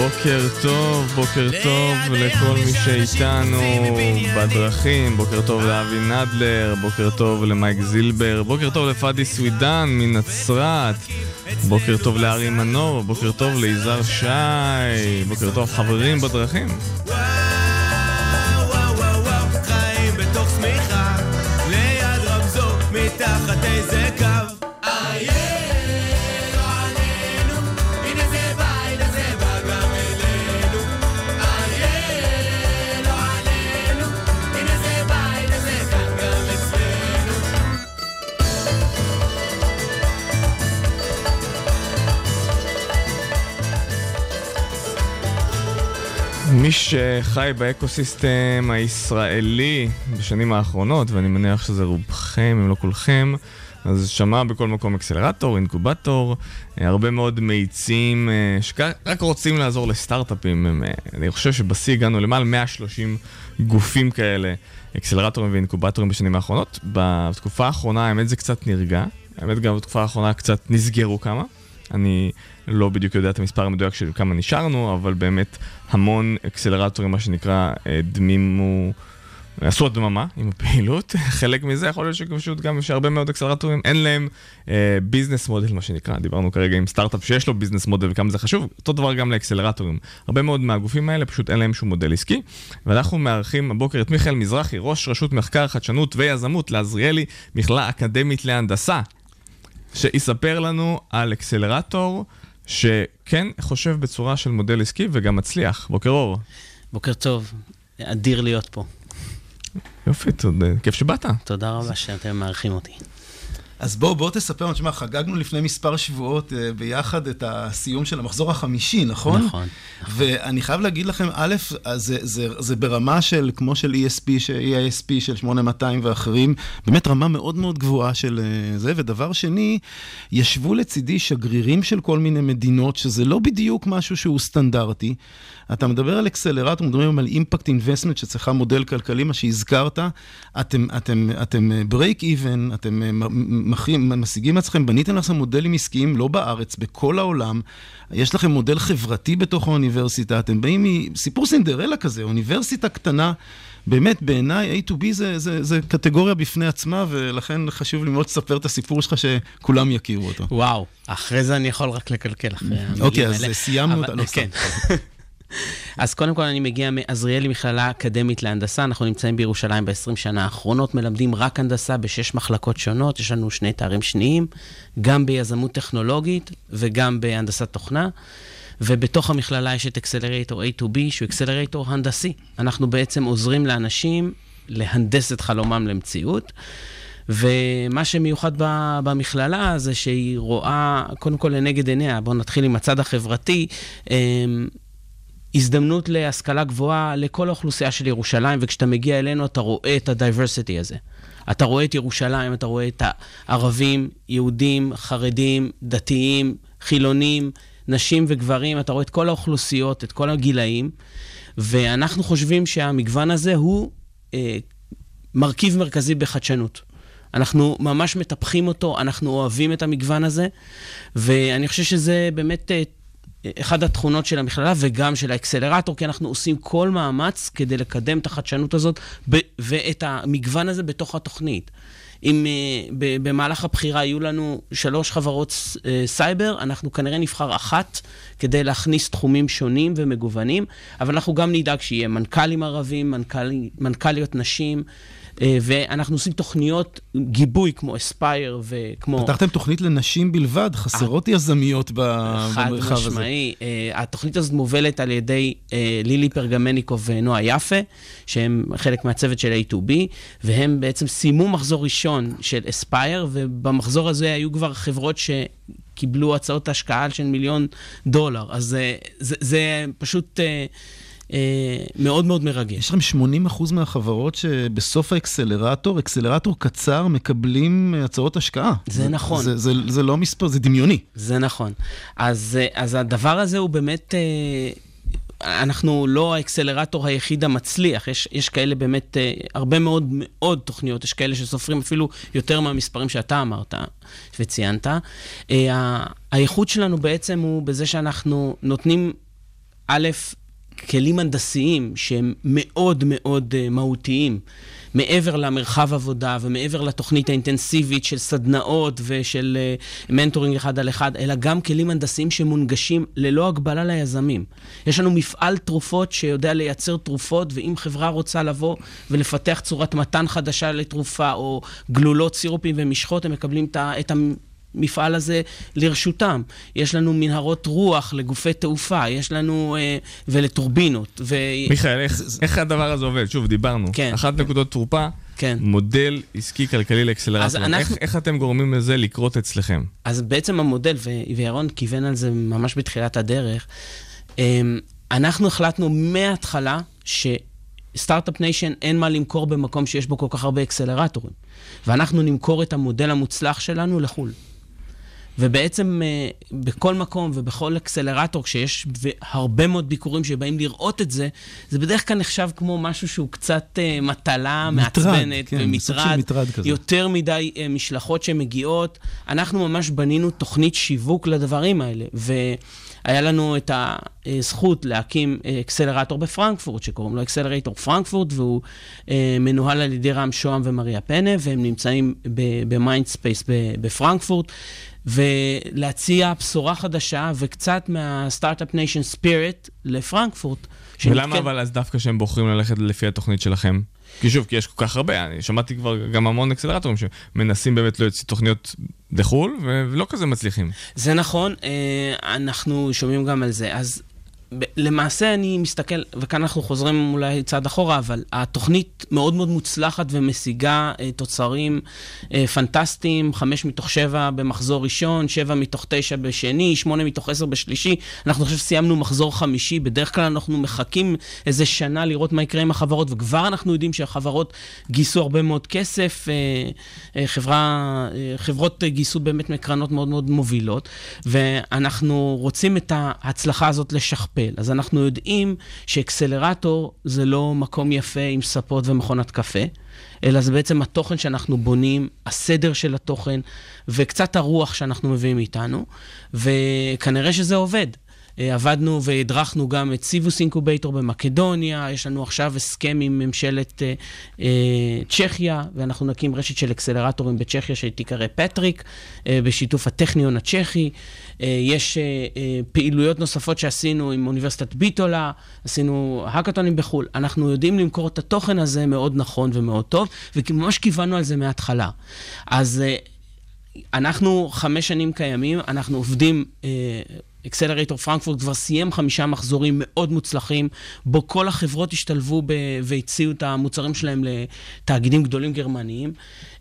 בוקר טוב, בוקר טוב לכל מי שאיתנו בדרכים, בוקר טוב לאבי נדלר, בוקר טוב למייק זילבר, בוקר טוב לפאדי סווידן מנצרת, בוקר טוב לארי מנור, בוקר טוב ליזהר שי, בוקר טוב חברים בדרכים. וואו מי שחי באקוסיסטם הישראלי בשנים האחרונות, ואני מניח שזה רובכם, אם לא כולכם, אז שמע בכל מקום אקסלרטור, אינקובטור, אה, הרבה מאוד מאיצים אה, שרק רוצים לעזור לסטארט-אפים. אה, אני חושב שבשיא הגענו למעלה 130 גופים כאלה, אקסלרטורים ואינקובטורים בשנים האחרונות. בתקופה האחרונה האמת זה קצת נרגע, האמת גם בתקופה האחרונה קצת נסגרו כמה. אני לא בדיוק יודע את המספר המדויק של כמה נשארנו, אבל באמת המון אקסלרטורים, מה שנקרא, אה, דמימו, עשו הדממה עם הפעילות. חלק מזה יכול להיות שפשוט גם יש הרבה מאוד אקסלרטורים, אין להם business uh, model, מה שנקרא. דיברנו כרגע עם סטארט-אפ שיש לו business model וכמה זה חשוב, אותו דבר גם לאקסלרטורים. הרבה מאוד מהגופים האלה פשוט אין להם שום מודל עסקי. ואנחנו מארחים הבוקר את מיכאל מזרחי, ראש רשות מחקר, חדשנות ויזמות לעזריאלי, מכללה אקדמית להנדסה. שיספר לנו על אקסלרטור שכן חושב בצורה של מודל עסקי וגם מצליח. בוקר אור. בוקר טוב, אדיר להיות פה. יופי, תודה, כיף שבאת. תודה רבה שאתם מארחים אותי. אז בוא, בוא תספר לנו, תשמע, חגגנו לפני מספר שבועות uh, ביחד את הסיום של המחזור החמישי, נכון? נכון. ואני חייב להגיד לכם, א', אז זה, זה, זה ברמה של, כמו של ESP, ש- EISP של 8200 ואחרים, באמת רמה מאוד מאוד גבוהה של אה, זה, ודבר שני, ישבו לצידי שגרירים של כל מיני מדינות, שזה לא בדיוק משהו שהוא סטנדרטי. אתה מדבר על אקסלרטור, מדברים על impact investment שצריכה מודל כלכלי, מה שהזכרת, אתם, אתם, אתם break even, אתם אה, משיגים לעצמכם, בניתם לכם מודלים עסקיים לא בארץ, בכל העולם, יש לכם מודל חברתי בתוך האוניברסיטה, אתם באים מסיפור סינדרלה כזה, אוניברסיטה קטנה. באמת, בעיניי A to B זה, זה, זה קטגוריה בפני עצמה, ולכן חשוב לי מאוד לספר את הסיפור שלך, שכולם יכירו אותו. וואו, אחרי זה אני יכול רק לקלקל אחרי המילים אוקיי, האלה. אז סיימנו אותה, לא כן. אז קודם כל אני מגיע מעזריאלי מכללה אקדמית להנדסה, אנחנו נמצאים בירושלים ב-20 שנה האחרונות, מלמדים רק הנדסה בשש מחלקות שונות, יש לנו שני תארים שניים, גם ביזמות טכנולוגית וגם בהנדסת תוכנה. ובתוך המכללה יש את אקסלרטור A to B, שהוא אקסלרטור הנדסי. אנחנו בעצם עוזרים לאנשים להנדס את חלומם למציאות. ומה שמיוחד במכללה זה שהיא רואה, קודם כל לנגד עיניה, בואו נתחיל עם הצד החברתי, אמ, הזדמנות להשכלה גבוהה לכל האוכלוסייה של ירושלים, וכשאתה מגיע אלינו אתה רואה את הדייברסיטי הזה. אתה רואה את ירושלים, אתה רואה את הערבים, יהודים, חרדים, דתיים, חילונים, נשים וגברים, אתה רואה את כל האוכלוסיות, את כל הגילאים, ואנחנו חושבים שהמגוון הזה הוא אה, מרכיב מרכזי בחדשנות. אנחנו ממש מטפחים אותו, אנחנו אוהבים את המגוון הזה, ואני חושב שזה באמת אחד התכונות של המכללה וגם של האקסלרטור, כי אנחנו עושים כל מאמץ כדי לקדם את החדשנות הזאת ב- ואת המגוון הזה בתוך התוכנית. אם אה, ב- במהלך הבחירה יהיו לנו שלוש חברות אה, סייבר, אנחנו כנראה נבחר אחת כדי להכניס תחומים שונים ומגוונים, אבל אנחנו גם נדאג שיהיה מנכ"לים ערבים, מנכ"לי, מנכ"ליות נשים, ואנחנו עושים תוכניות גיבוי כמו Aspire וכמו... פתחתם תוכנית לנשים בלבד, חסרות יזמיות ב- חד במרחב הזה. משמעי. אה, התוכנית הזאת מובלת על ידי לילי פרגמניקוב ונועה יפה, שהם חלק מהצוות של A2B, והם בעצם סיימו מחזור ראשון של Aspire, ובמחזור הזה היו כבר חברות ש... קיבלו הצעות השקעה של מיליון דולר, אז uh, זה, זה פשוט uh, מאוד מאוד מרגש. יש לכם 80% מהחברות שבסוף האקסלרטור, אקסלרטור קצר, מקבלים אה, הצעות השקעה. זה נכון. זה, זה, זה לא מספר, זה דמיוני. זה נכון. אז, אה, אז הדבר הזה הוא באמת, אה, אנחנו לא האקסלרטור היחיד המצליח, יש, יש כאלה באמת, אה, הרבה מאוד מאוד תוכניות, יש כאלה שסופרים אפילו יותר מהמספרים שאתה אמרת וציינת. אה, הייחוד שלנו בעצם הוא בזה שאנחנו נותנים, א', כלים הנדסיים שהם מאוד מאוד אה, מהותיים, מעבר למרחב עבודה ומעבר לתוכנית האינטנסיבית של סדנאות ושל אה, מנטורינג אחד על אחד, אלא גם כלים הנדסיים שמונגשים ללא הגבלה ליזמים. יש לנו מפעל תרופות שיודע לייצר תרופות, ואם חברה רוצה לבוא ולפתח צורת מתן חדשה לתרופה, או גלולות, סירופים ומשחות, הם מקבלים את ה-. המפעל הזה לרשותם. יש לנו מנהרות רוח לגופי תעופה, יש לנו... אה, ולטורבינות. ו... מיכאל, איך, איך הדבר הזה עובד? שוב, דיברנו. כן. אחת נקודות תורפה, כן. מודל עסקי-כלכלי לאקסלרטור. אז אנחנו- איך, איך אתם גורמים לזה לקרות אצלכם? אז בעצם המודל, ו- וירון כיוון על זה ממש בתחילת הדרך, אמ, אנחנו החלטנו מההתחלה שסטארט-אפ nation אין מה למכור במקום שיש בו כל כך הרבה אקסלרטורים. ואנחנו נמכור את המודל המוצלח שלנו לחו"ל. ובעצם אה, בכל מקום ובכל אקסלרטור, כשיש הרבה מאוד ביקורים שבאים לראות את זה, זה בדרך כלל נחשב כמו משהו שהוא קצת אה, מטלה מטרד, מעצבנת כן, של מטרד כזה. יותר מדי אה, משלחות שמגיעות. אנחנו ממש בנינו תוכנית שיווק לדברים האלה, והיה לנו את הזכות להקים אקסלרטור בפרנקפורט, שקוראים לו אקסלרטור פרנקפורט, והוא מנוהל על ידי רם שוהם ומריה פנה, והם נמצאים ב Mindspace בפרנקפורט. ולהציע בשורה חדשה וקצת מהסטארט-אפ nation spirit לפרנקפורט. ולמה שנתקן- אבל אז דווקא שהם בוחרים ללכת לפי התוכנית שלכם? כי שוב, כי יש כל כך הרבה, אני שמעתי כבר גם המון אקסלרטורים שמנסים באמת להוציא תוכניות לחו"ל, ולא כזה מצליחים. זה נכון, אה, אנחנו שומעים גם על זה. אז למעשה אני מסתכל, וכאן אנחנו חוזרים אולי צעד אחורה, אבל התוכנית מאוד מאוד מוצלחת ומשיגה אה, תוצרים אה, פנטסטיים, חמש מתוך שבע במחזור ראשון, שבע מתוך תשע בשני, שמונה מתוך עשר בשלישי. אנחנו עכשיו סיימנו מחזור חמישי, בדרך כלל אנחנו מחכים איזה שנה לראות מה יקרה עם החברות, וכבר אנחנו יודעים שהחברות גייסו הרבה מאוד כסף, אה, אה, חברה, אה, חברות גייסו באמת מקרנות מאוד מאוד מובילות, ואנחנו רוצים את ההצלחה הזאת לשכפל. אז אנחנו יודעים שאקסלרטור זה לא מקום יפה עם ספות ומכונת קפה. אלא זה בעצם התוכן שאנחנו בונים, הסדר של התוכן, וקצת הרוח שאנחנו מביאים איתנו, וכנראה שזה עובד. אה, עבדנו והדרכנו גם את סיבוס אינקובייטור במקדוניה, יש לנו עכשיו הסכם עם ממשלת אה, אה, צ'כיה, ואנחנו נקים רשת של אקסלרטורים בצ'כיה שתיקרא פטריק, אה, בשיתוף הטכניון הצ'כי. אה, יש אה, אה, פעילויות נוספות שעשינו עם אוניברסיטת ביטולה, עשינו האקתונים בחו"ל. אנחנו יודעים למכור את התוכן הזה מאוד נכון ומאוד טוב, וממש כיוונו על זה מההתחלה. אז... אה, אנחנו חמש שנים קיימים, אנחנו עובדים, אקסלרטור פרנקפורט כבר סיים חמישה מחזורים מאוד מוצלחים, בו כל החברות השתלבו ב- והציעו את המוצרים שלהם לתאגידים גדולים גרמניים,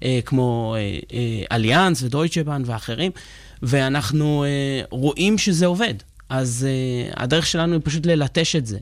אה, כמו אה, אה, אליאנס ודויטשה בנק ואחרים, ואנחנו אה, רואים שזה עובד. אז אה, הדרך שלנו היא פשוט ללטש את זה.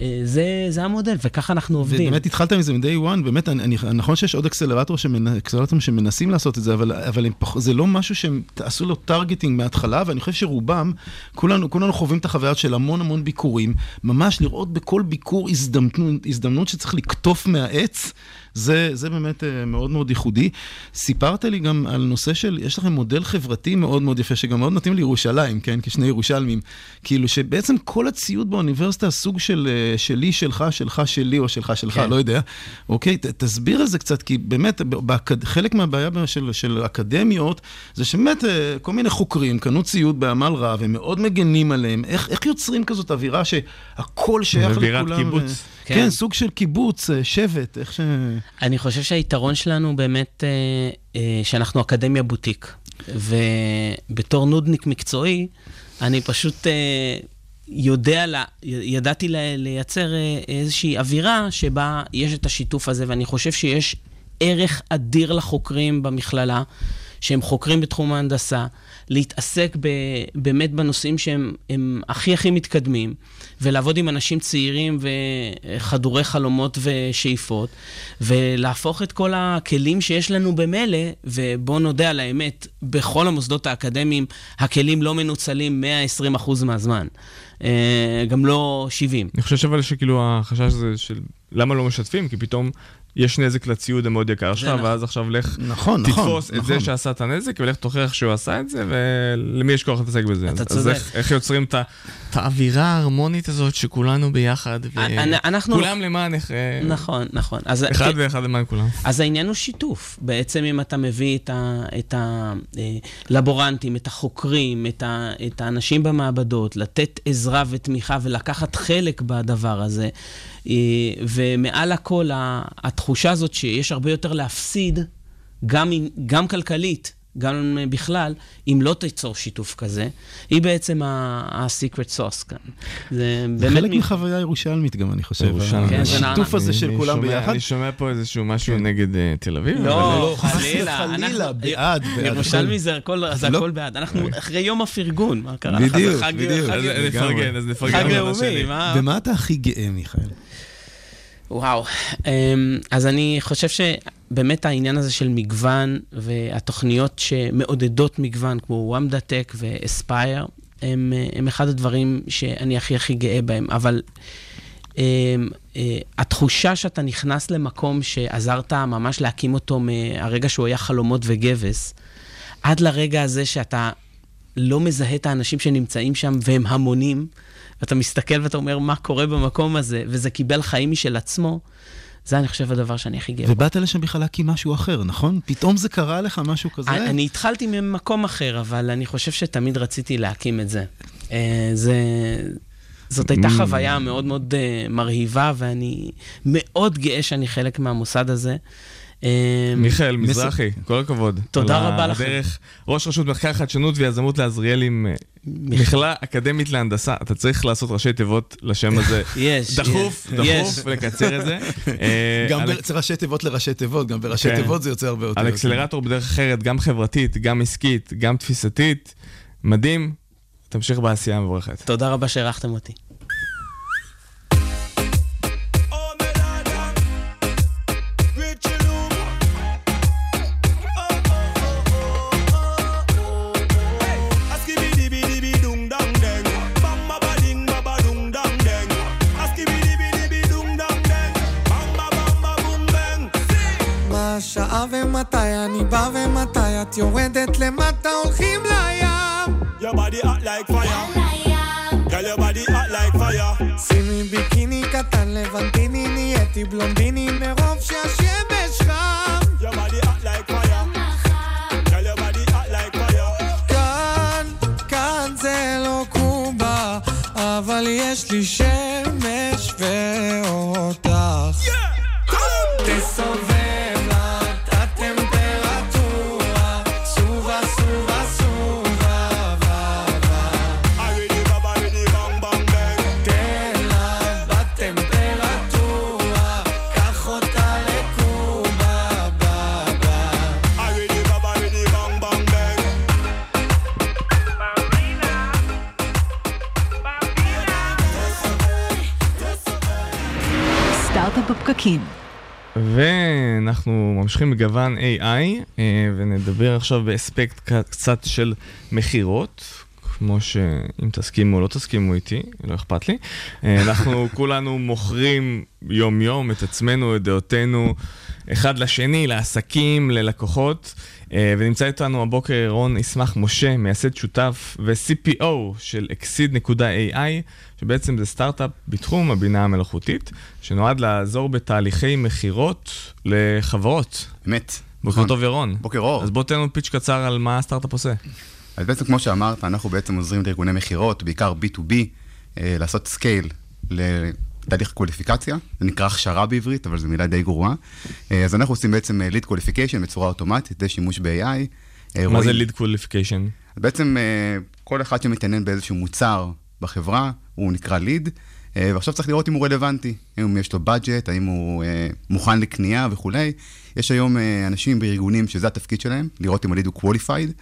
אה, זה, זה המודל, וככה אנחנו עובדים. ובאמת התחלת מזה מ-day one, באמת, אני, אני, נכון שיש עוד אקסלרטור שמנ, אקסלרטורים שמנסים לעשות את זה, אבל, אבל הם זה לא משהו שהם עשו לו targeting מההתחלה, ואני חושב שרובם, כולנו, כולנו חווים את החוויה של המון המון ביקורים, ממש לראות בכל ביקור הזדמנות, הזדמנות שצריך לקטוף מהעץ. זה, זה באמת uh, מאוד מאוד ייחודי. סיפרת לי גם על נושא של, יש לכם מודל חברתי מאוד מאוד יפה, שגם מאוד מתאים לירושלים, כן? כשני ירושלמים. כאילו שבעצם כל הציוד באוניברסיטה, סוג של אה, שלי, שלך, שלך, שלי, או שלך, שלך, כן. לא יודע. אוקיי, ת, תסביר את זה קצת, כי באמת, באקד... חלק מהבעיה של, של אקדמיות, זה שבאמת אה, כל מיני חוקרים קנו ציוד בעמל רב, הם מאוד מגנים עליהם. איך, איך יוצרים כזאת אווירה שהכל שייך לכולם? אווירת קיבוץ. ו... כן. כן, סוג של קיבוץ, אה, שבט, איך ש... אני חושב שהיתרון שלנו באמת, אה, אה, שאנחנו אקדמיה בוטיק. ובתור נודניק מקצועי, אני פשוט אה, יודע, לה, ידעתי ל- לייצר אה, איזושהי אווירה שבה יש את השיתוף הזה, ואני חושב שיש ערך אדיר לחוקרים במכללה, שהם חוקרים בתחום ההנדסה, להתעסק ב, באמת בנושאים שהם הם הכי הכי מתקדמים, ולעבוד עם אנשים צעירים וחדורי חלומות ושאיפות, ולהפוך את כל הכלים שיש לנו במילא, ובואו נודה על האמת, בכל המוסדות האקדמיים הכלים לא מנוצלים 120% מהזמן. אה, גם לא 70. אני חושב אבל שכאילו החשש הזה של למה לא משתפים, כי פתאום יש נזק לציוד המאוד יקר שלך, נכון. ואז עכשיו לך נכון, נכון, תתפוס את זה נכון. שעשה את הנזק, ולך תוכיח שהוא עשה את זה, ולמי יש כוח להתעסק בזה. אתה אז- צודק. אז איך- איך יוצרים את את האווירה ההרמונית הזאת שכולנו ביחד, וכולם למען איך... אה, נכון, נכון. אז אחד ואחד למען כולם. אז העניין הוא שיתוף. בעצם אם אתה מביא את הלבורנטים, את החוקרים, את, ה, את האנשים במעבדות, לתת עזרה ותמיכה ולקחת חלק בדבר הזה, אה, ומעל הכל התחושה הזאת שיש הרבה יותר להפסיד, גם, גם כלכלית. גם בכלל, אם לא תיצור שיתוף כזה, היא בעצם ה-secret sauce כאן. זה באמת... חלק מ- מחוויה ירושלמית גם, אני חושב. ירושלמית. כן, השיתוף. הזה של אני כולם שומע- ביחד. אני שומע פה איזשהו משהו נגד אה, תל אביב. אבל- לא, חס חלילה. וחלילה, אנחנו- בעד, בעד. ירושלמי זה הכל זה לא. הכל בעד. אנחנו אחרי יום הפרגון, מה קרה לך? בדיוק, בדיוק. חג- אז. נפרגן, אז נפרגן. חג לאומי. מה? במה אתה הכי גאה, מיכאל? וואו. אמ, אז אני חושב שבאמת העניין הזה של מגוון והתוכניות שמעודדות מגוון, כמו וואמדה טק ואספייר, הם, הם אחד הדברים שאני הכי הכי גאה בהם. אבל אמ, אה, התחושה שאתה נכנס למקום שעזרת ממש להקים אותו מהרגע שהוא היה חלומות וגבס, עד לרגע הזה שאתה לא מזהה את האנשים שנמצאים שם והם המונים, ואתה מסתכל ואתה אומר, מה קורה במקום הזה, וזה קיבל חיים משל עצמו, זה אני חושב הדבר שאני הכי גאה בו. ובאת לשם בכלל להקים משהו אחר, נכון? פתאום זה קרה לך משהו כזה? אני, אני התחלתי ממקום אחר, אבל אני חושב שתמיד רציתי להקים את זה. אה, זה... זאת הייתה Mm. חוויה מאוד מאוד אה, מרהיבה, ואני מאוד גאה שאני חלק מהמוסד הזה. אה, מיכאל מזרחי, כל הכבוד. תודה רבה לכם. הדרך, ראש רשות מחקר חדשנות ויזמות לעזריאלי עם אה, מכללה אקדמית להנדסה. אתה צריך לעשות ראשי תיבות לשם הזה. יש, דחוף. דחוף, ולקצר את זה. אה, גם צריך ראשי תיבות לראשי תיבות, גם בראשי כן. תיבות זה יוצא הרבה יותר. על אקסלרטור בדרך אחרת, גם חברתית, גם עסקית, גם תפיסתית. מדהים. תמשיך בעשייה המבורכת. תודה רבה שהערכתם אותי. השעה ומתי אני בא ומתי את יורדת למטה הולכים לים Your body hot like fire. Girl, your body hot like fire. שימי ביקיני קטן לבנטיני נהייתי בלונדיני מרוב שהשמש חם Your body hot like fire. Girl, your body hot like fire. כאן, כאן זה לא קובה אבל יש לי שמש ואנחנו ממשיכים בגוון AI, אה, ונדבר עכשיו באספקט קצת של מכירות, כמו שאם תסכימו או לא תסכימו איתי, לא אכפת לי. אה, אנחנו כולנו מוכרים יום-יום את עצמנו, את דעותינו, אחד לשני, לעסקים, ללקוחות. אה, ונמצא איתנו הבוקר רון ישמח משה, מייסד שותף ו-CPO של Exceed.ai, שבעצם זה סטארט-אפ בתחום הבינה המלאכותית, שנועד לעזור בתהליכי מכירות לחברות. אמת. בוקר נכון. טוב ירון. בוקר אור. אז בוא תן לנו פיץ' קצר על מה הסטארט-אפ עושה. אז בעצם כמו שאמרת, אנחנו בעצם עוזרים לארגוני מכירות, בעיקר B2B, אה, לעשות scale לתהליך קווליפיקציה, זה נקרא הכשרה בעברית, אבל זו מילה די גרועה. אה, אז אנחנו עושים בעצם lead qualification בצורה אוטומטית, זה שימוש ב-AI. אה, מה זה רואים- lead qualification? בעצם אה, כל אחד שמתעניין באיזשהו מוצר בחברה, הוא נקרא ליד, ועכשיו צריך לראות אם הוא רלוונטי, אם יש לו budget, האם הוא אה, מוכן לקנייה וכולי. יש היום אה, אנשים בארגונים שזה התפקיד שלהם, לראות אם הליד הוא qualified,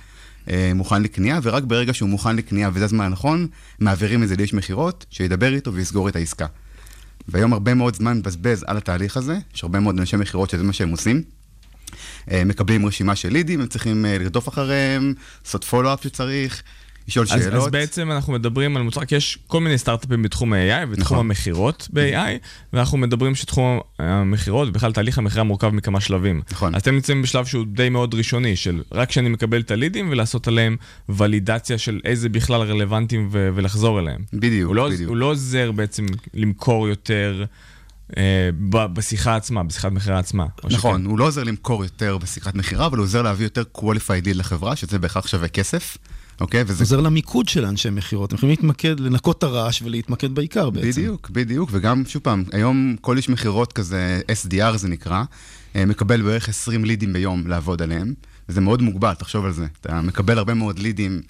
אה, מוכן לקנייה, ורק ברגע שהוא מוכן לקנייה וזה הזמן הנכון, מעבירים את זה לאיש מכירות, שידבר איתו ויסגור את העסקה. והיום הרבה מאוד זמן מבזבז על התהליך הזה, יש הרבה מאוד אנשי מכירות שזה מה שהם עושים. אה, מקבלים רשימה של לידים, הם צריכים אה, לרדוף אחריהם, לעשות פולו-אפ שצריך, לשאול אז, שאלות. אז בעצם אנחנו מדברים על מוצר, כי יש כל מיני סטארט-אפים בתחום ה-AI ובתחום נכון. המכירות ב-AI, ואנחנו מדברים שתחום המכירות, ובכלל תהליך המכירה מורכב מכמה שלבים. נכון. אז אתם נמצאים בשלב שהוא די מאוד ראשוני, של רק כשאני מקבל את הלידים ולעשות עליהם ולידציה של איזה בכלל רלוונטיים ו- ולחזור אליהם. בדיוק, הוא לא, בדיוק. הוא לא עוזר בעצם למכור יותר אה, בשיחה עצמה, בשיחת מכירה עצמה. נכון, שכן? הוא לא עוזר למכור יותר בשיחת מכירה, אבל הוא עוזר להביא יותר qualified lead לחברה, שזה בהכרח שווה כסף, אוקיי? וזה עוזר למיקוד של אנשי מכירות. הם יכולים להתמקד, לנקות את הרעש ולהתמקד בעיקר בעצם. בדיוק, בדיוק, וגם, שוב פעם, היום כל איש מכירות כזה, SDR זה נקרא, אה, מקבל בערך 20 לידים ביום לעבוד עליהם, וזה מאוד מוגבל, תחשוב על זה. אתה מקבל הרבה מאוד לידים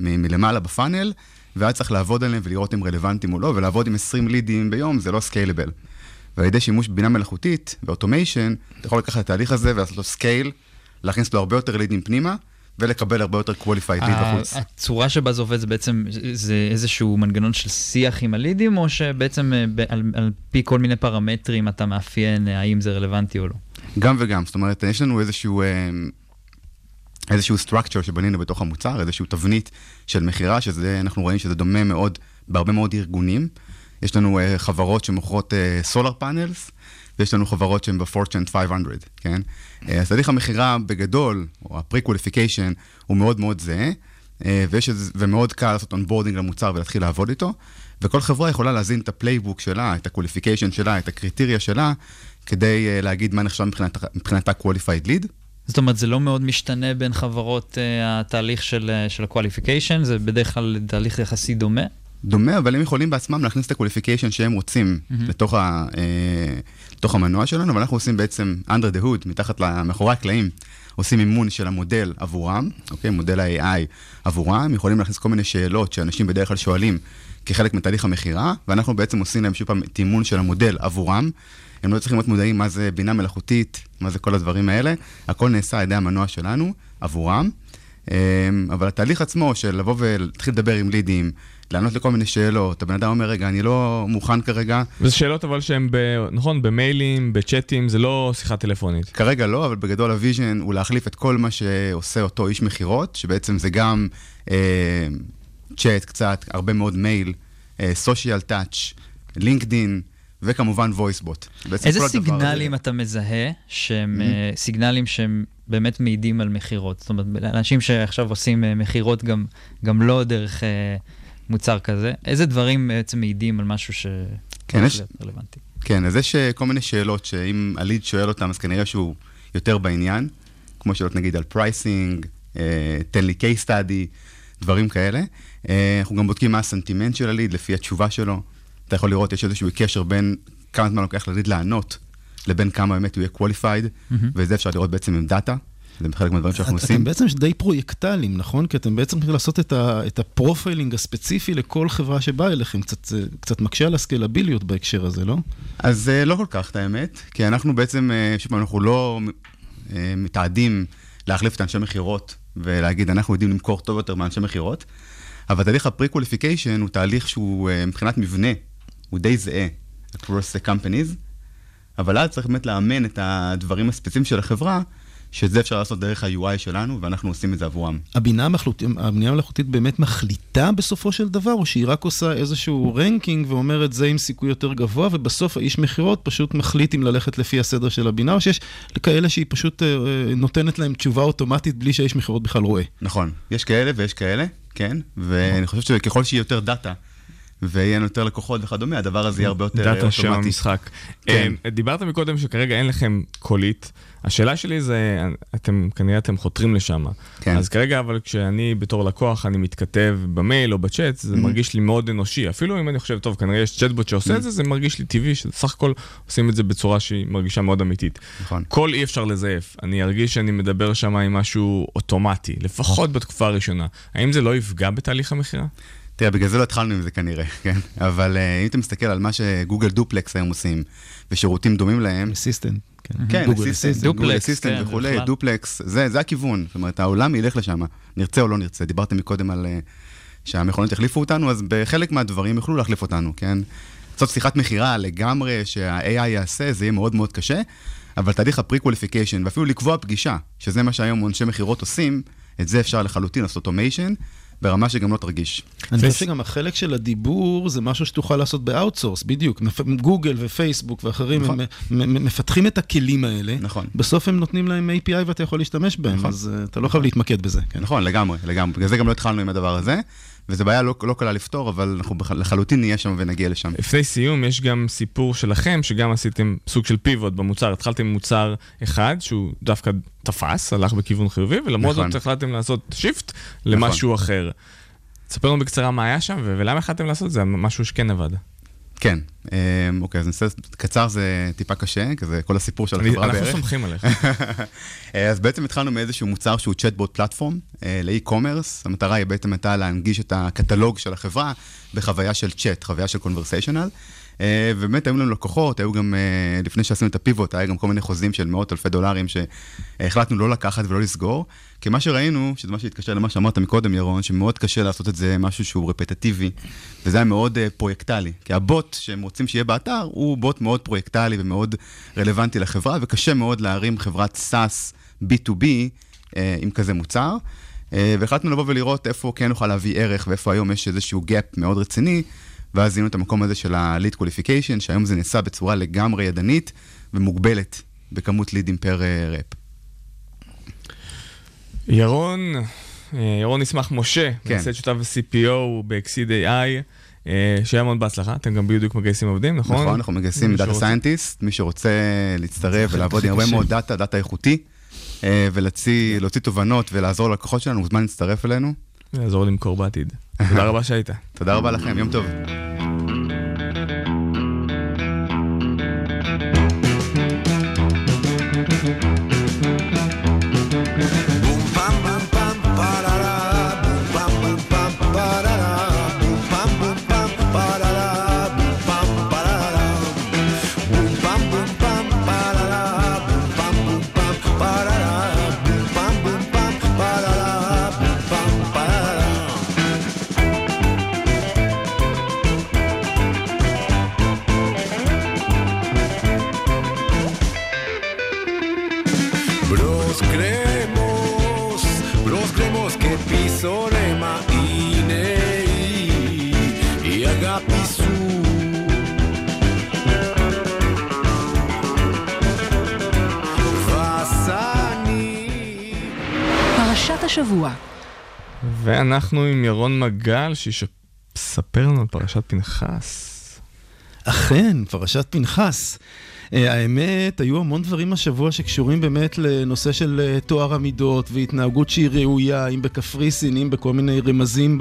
מ- מלמעלה ב funnel, ואז צריך לעבוד עליהם ולראות אם רלוונטיים או לא, ולעבוד עם 20 לידים ביום זה לא scalable. ועל ידי שימוש בבינה מלאכותית ו automation, אתה יכול לקחת את התהליך הזה ולעשות לו scale, להכניס לו הרבה יותר לידים פנימה, ולקבל הרבה יותר qualified lead בחוץ. הצורה שבה זה עובד זה בעצם, זה איזשהו מנגנון של שיח עם הלידים, או שבעצם אה, על, על פי כל מיני פרמטרים אתה מאפיין אה, האם זה רלוונטי או לא? גם וגם, זאת אומרת, יש לנו איזשהו, אה, איזשהו structure שבנינו בתוך המוצר, איזשהו תבנית של מכירה, שזה, אנחנו רואים שזה דומה מאוד בהרבה מאוד ארגונים. יש לנו אה, חברות שמוכרות סולר פאנלס, ויש לנו חברות שהן ב-Fortune 500, כן? אה, אז תהליך המכירה בגדול, או ה-pre-qualification, הוא מאוד מאוד זהה, אה, ויש, ומאוד קל לעשות onboarding למוצר ולהתחיל לעבוד איתו, וכל חברה יכולה להזין את ה playbook שלה, את ה-qualification שלה, את ה criteria שלה, כדי אה, להגיד מה נחשב מבחינת, מבחינתה qualified lead. זאת אומרת, זה לא מאוד משתנה בין חברות אה, התהליך של, אה, של ה-qualification, זה בדרך כלל תהליך יחסית דומה. דומה, אבל הם יכולים בעצמם להכניס את ה-qualification שהם רוצים Mhm. לתוך, ה, אה, לתוך המנוע שלנו, אבל אנחנו עושים בעצם under the hood, מתחת, מאחורי הקלעים, עושים אימון של המודל עבורם, אוקיי? מודל ה-AI עבורם, יכולים להכניס כל מיני שאלות שאנשים בדרך כלל שואלים כחלק מתהליך המכירה, ואנחנו בעצם עושים להם שוב פעם את אימון של המודל עבורם. הם לא צריכים להיות מודעים מה זה בינה מלאכותית, מה זה כל הדברים האלה, הכל נעשה על ידי המנוע שלנו, עבורם. אמ, אבל התהליך עצמו של לבוא ולהתחיל לדבר עם לידים, לענות לכל מיני שאלות, הבן אדם אומר, רגע, אני לא מוכן כרגע. וזה שאלות אבל שהן, ב, נכון, במיילים, בצ'אטים, זה לא שיחה טלפונית. כרגע לא, אבל בגדול ה vision הוא להחליף את כל מה שעושה אותו איש מכירות, שבעצם זה גם אה, צ'אט קצת, הרבה מאוד מייל, social touch, לינקדין, וכמובן voice bot. איזה סיגנלים אתה מזהה שהם אה, סיגנלים שהם באמת מעידים על מכירות? זאת אומרת, אנשים שעכשיו עושים אה, מכירות גם, גם לא דרך אה, מוצר כזה, איזה דברים בעצם מעידים על משהו ש... כן, יש- רלוונטי? כן, אז יש אה, כל מיני שאלות שאם הליד שואל אותם, אז כנראה שהוא יותר בעניין, כמו שאלות נגיד על pricing, תן לי case study, דברים כאלה. אה, אנחנו גם בודקים מה הסנטימנט של הליד לפי התשובה שלו. אתה יכול לראות, יש איזשהו קשר בין כמה זמן לוקח לליד לענות, לבין כמה באמת הוא יהיה qualified, מהמם. ואת זה אפשר לראות בעצם עם דאטה. זה חלק מהדברים שאנחנו עושים. אתם בעצם די פרויקטליים, נכון? כי אתם בעצם צריכים לעשות את, ה, את ה profiling הספציפי לכל חברה שבאה אליכם. קצת, זה קצת מקשה על הסקלביליות בהקשר הזה, לא? אז אה, לא כל כך, את האמת, כי אנחנו בעצם, אה, שוב אנחנו לא אה, מתעתדים להחליף את האנשי מכירות ולהגיד, אנחנו יודעים למכור טוב יותר מאנשי מכירות, אבל תהליך ה pre-qualification הוא תהליך שהוא אה, מבחינת מבנה, הוא די זהה across the companies, אבל אז צריך באמת לאמן את הדברים הספציפיים של החברה, שאת זה אפשר לעשות דרך ה-UI שלנו, ואנחנו עושים את זה עבורם. הבינה המלאכותית, באמת מחליטה בסופו של דבר, או שהיא רק עושה איזשהו ranking ואומרת זה עם סיכוי יותר גבוה, ובסוף האיש מכירות פשוט מחליט אם ללכת לפי הסדר של הבינה, או שיש כאלה שהיא פשוט אה, אה, נותנת להם תשובה אוטומטית בלי שהאיש מכירות בכלל רואה. נכון, יש כאלה ויש כאלה, כן, ואני חושב שככל שיהיה יותר דאטה, ויהיה לנו יותר לקוחות וכדומה, הדבר הזה יהיה הרבה יותר דאטה שם אוטומטי. המשחק. כן. אה, דיברת מקודם שכרגע אין לכם קולית. השאלה שלי זה, אתם כנראה אתם חותרים לשם. כן. אז כרגע, אבל כשאני בתור לקוח, אני מתכתב במייל או בצ'אט, זה Mhm. מרגיש לי מאוד אנושי. אפילו אם אני חושב, טוב, כנראה יש צ'אטבוט שעושה את זה, זה מרגיש לי טבעי, שסך הכל עושים את זה בצורה שהיא מרגישה מאוד אמיתית. נכון. קול אי אפשר לזייף. אני ארגיש שאני מדבר שם עם משהו אוטומטי, לפחות בתקופה הראשונה. האם זה לא יפגע בתהליך המכירה? תראה, בגלל זה לא התחלנו עם זה כנראה, כן? אבל אה, אם אתה מסתכל על מה שגוגל דופלקס היום עושים, ושירותים דומים להם... אסיסטנט, כן. כן, גוגל אסיסטנט, אסיסטנט. כן, וכולי. דופלקס, זה זה הכיוון. זאת אומרת, העולם ילך לשם, נרצה או לא נרצה. דיברתם מקודם על אה, שהמכונות יחליפו אותנו, אז בחלק מהדברים יוכלו להחליף אותנו, כן? לעשות שיחת מכירה לגמרי, שה-AI יעשה, זה יהיה מאוד מאוד קשה, אבל תהליך ה pre-qualification, ואפילו לקבוע פגישה, שזה מה שהיום אנשי מכירות עושים, את זה אפשר לחלוטין לעשות automation, ברמה שגם לא תרגיש. אני חושב שגם החלק של הדיבור זה משהו שתוכל לעשות ב outsource, בדיוק. גוגל ופייסבוק ואחרים, נכון. הם מ- מ- מפתחים את הכלים האלה. נכון. בסוף הם נותנים להם API ואתה יכול להשתמש בהם, נכון. אז אה, אתה לא חייב להתמקד בזה. כן. נכון, לגמרי, לגמרי. בגלל זה גם לא התחלנו עם הדבר הזה, וזו בעיה לא, לא קלה לפתור, אבל אנחנו לחלוטין נהיה שם ונגיע לשם. לפני סיום, יש גם סיפור שלכם, שגם עשיתם סוג של פיבוט במוצר. התחלתם מוצר אחד, שהוא דווקא תפס, הלך בכיוון חיובי, ולמרות נכון. זאת החלטתם לעשות shift למשהו אחר. תספר לנו בקצרה מה היה שם, ו- ולמה החלטתם לעשות את זה, משהו שכן עבד. כן, אמ, אוקיי, אז נעשה, קצר זה טיפה קשה, כזה כל הסיפור של החברה אנחנו בערך. סומכים עליך. אה, אז בעצם התחלנו מאיזשהו מוצר שהוא chatbot platform ל e-commerce. המטרה היא בעצם הייתה להנגיש את הקטלוג של החברה בחוויה של צ'אט, חוויה של conversational. ובאמת היו לנו לקוחות, היו גם, אה, לפני שעשינו את הפיבוט, היה גם כל מיני חוזים של מאות אלפי דולרים שהחלטנו לא לקחת ולא לסגור. כי מה שראינו, שזה מה שהתקשר למה שאמרת מקודם, ירון, שמאוד קשה לעשות את זה משהו שהוא רפטטיבי, וזה היה מאוד אה, פרויקטלי. כי הבוט שהם רוצים שיהיה באתר, הוא בוט מאוד פרויקטלי ומאוד רלוונטי לחברה, וקשה מאוד להרים חברת SaaS B2B אה, עם כזה מוצר. אה, והחלטנו לבוא ולראות איפה כן נוכל להביא ערך, ואיפה היום יש איזשהו gap מאוד רציני, ואז זיהינו את המקום הזה של ה-lead qualification, שהיום זה נעשה בצורה לגמרי ידנית ומוגבלת בכמות לידים per rep. ירון, אה, ירון ישמח משה, כן. מייסד שותף ו-CPO ב-Exceed AI, אה, שיהיה המון בהצלחה, אתם גם בדיוק מגייסים עובדים, נכון? נכון, אנחנו מגייסים data. scientist, מי שרוצה להצטרף ולעבוד עם הרבה. מאוד דאטה, דאטה איכותי, אה, ולהוציא להוציא תובנות ולעזור ללקוחות שלנו, מוזמן להצטרף אלינו. יעזור למכור בעתיד. תודה רבה שהיית. תודה רבה לכם, יום טוב. ואנחנו עם ירון מגל, שיספר לנו על פרשת פנחס. אכן, פרשת פנחס. אה, האמת, היו המון דברים השבוע שקשורים באמת לנושא של אה, טוהר המידות והתנהגות שהיא ראויה, אם בקפריסין, אם בכל מיני רמזים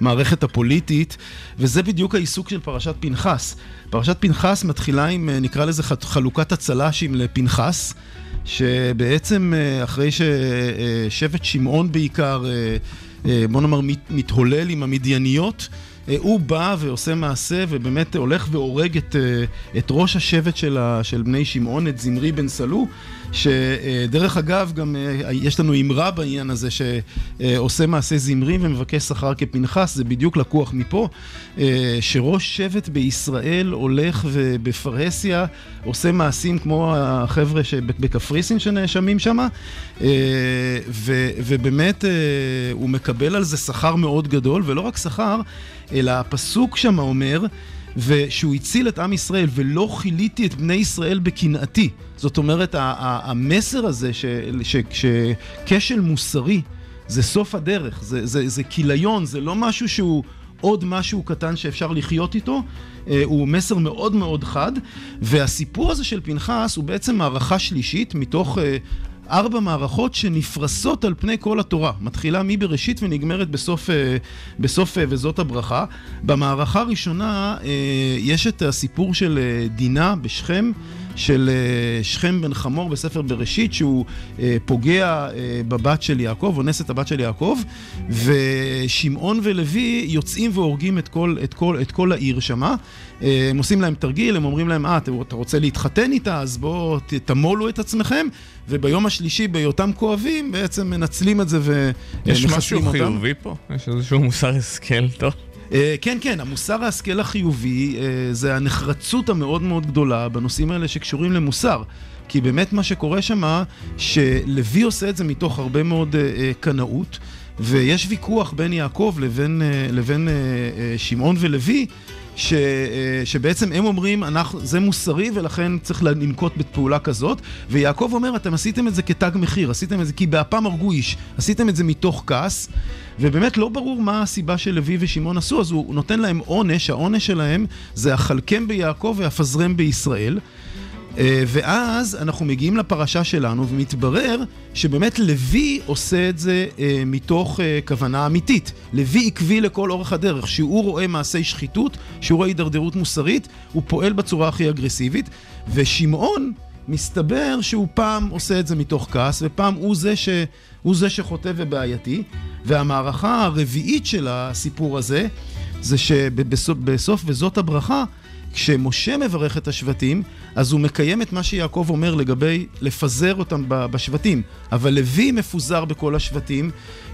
במערכת הפוליטית, וזה בדיוק העיסוק של פרשת פנחס. פרשת פנחס מתחילה עם, אה, נקרא לזה חלוקת הצל"שים לפנחס. שבעצם אחרי ששבט שמעון בעיקר, בוא נאמר, מת- מתהולל עם המדייניות, אה, הוא בא ועושה מעשה ובאמת הולך והורג את, אה, את ראש השבט של, ה, של בני שמעון, את זמרי בן סלו, שדרך אגב, גם אה, יש לנו אמרה בעניין הזה, שעושה מעשה זמרי ומבקש שכר כפנחס, זה בדיוק לקוח מפה, אה, שראש שבט בישראל הולך ובפרהסיה עושה מעשים כמו החבר'ה בקפריסין שנאשמים שם, ובאמת הוא מקבל על זה שכר מאוד גדול, ולא רק שכר, אלא הפסוק שם אומר, ושהוא הציל את עם ישראל, ולא כיליתי את בני ישראל בקנאתי. זאת אומרת, המסר הזה שכשל מוסרי זה סוף הדרך, זה, זה, זה כיליון, זה לא משהו שהוא עוד משהו קטן שאפשר לחיות איתו, אה, הוא מסר מאוד מאוד חד, והסיפור הזה של פנחס הוא בעצם מערכה שלישית מתוך אה, ארבע מערכות שנפרסות על פני כל התורה. מתחילה מבראשית ונגמרת בסוף, אה, בסוף אה, וזאת הברכה. במערכה הראשונה אה, יש את הסיפור של דינה בשכם. של שכם בן חמור בספר בראשית, שהוא פוגע בבת של יעקב, אונס את הבת של יעקב, ושמעון ולוי יוצאים והורגים את כל, את כל, את כל העיר שמה. הם עושים להם תרגיל, הם אומרים להם, אה, אתה רוצה להתחתן איתה, אז בואו תמולו את עצמכם, וביום השלישי, בהיותם כואבים, בעצם מנצלים את זה ומחסלים אותם. יש משהו חיובי פה? יש איזשהו מוסר השכל טוב? אה, כן, כן, המוסר ההשכל החיובי אה, זה הנחרצות המאוד מאוד גדולה בנושאים האלה שקשורים למוסר. כי באמת מה שקורה שם, שלוי עושה את זה מתוך הרבה מאוד אה, קנאות, ויש ויכוח בין יעקב לבין, לבין שמעון ולוי, ש, אה, שבעצם הם אומרים, אנחנו, זה מוסרי ולכן צריך לנקוט בפעולה כזאת, ויעקב אומר, אתם עשיתם את זה כתג מחיר, עשיתם את זה כי באפם הרגו איש, עשיתם את זה מתוך כעס, ובאמת לא ברור מה הסיבה שלוי ושמעון עשו, אז הוא נותן להם עונש, העונש שלהם זה החלקם ביעקב והפזרם בישראל. אה, ואז אנחנו מגיעים לפרשה שלנו, ומתברר שבאמת לוי עושה את זה אה, מתוך אה, כוונה אמיתית. לוי עקבי לכל אורך הדרך. שהוא רואה מעשי שחיתות, שהוא רואה הידרדרות מוסרית, הוא פועל בצורה הכי אגרסיבית. ושמעון, מסתבר שהוא פעם עושה את זה מתוך כעס, ופעם הוא זה, ש... הוא זה שחוטא ובעייתי. והמערכה הרביעית של הסיפור הזה, זה שבסוף וזאת הברכה, כשמשה מברך את השבטים, אז הוא מקיים את מה שיעקב אומר לגבי לפזר אותם בשבטים. אבל לוי מפוזר בכל השבטים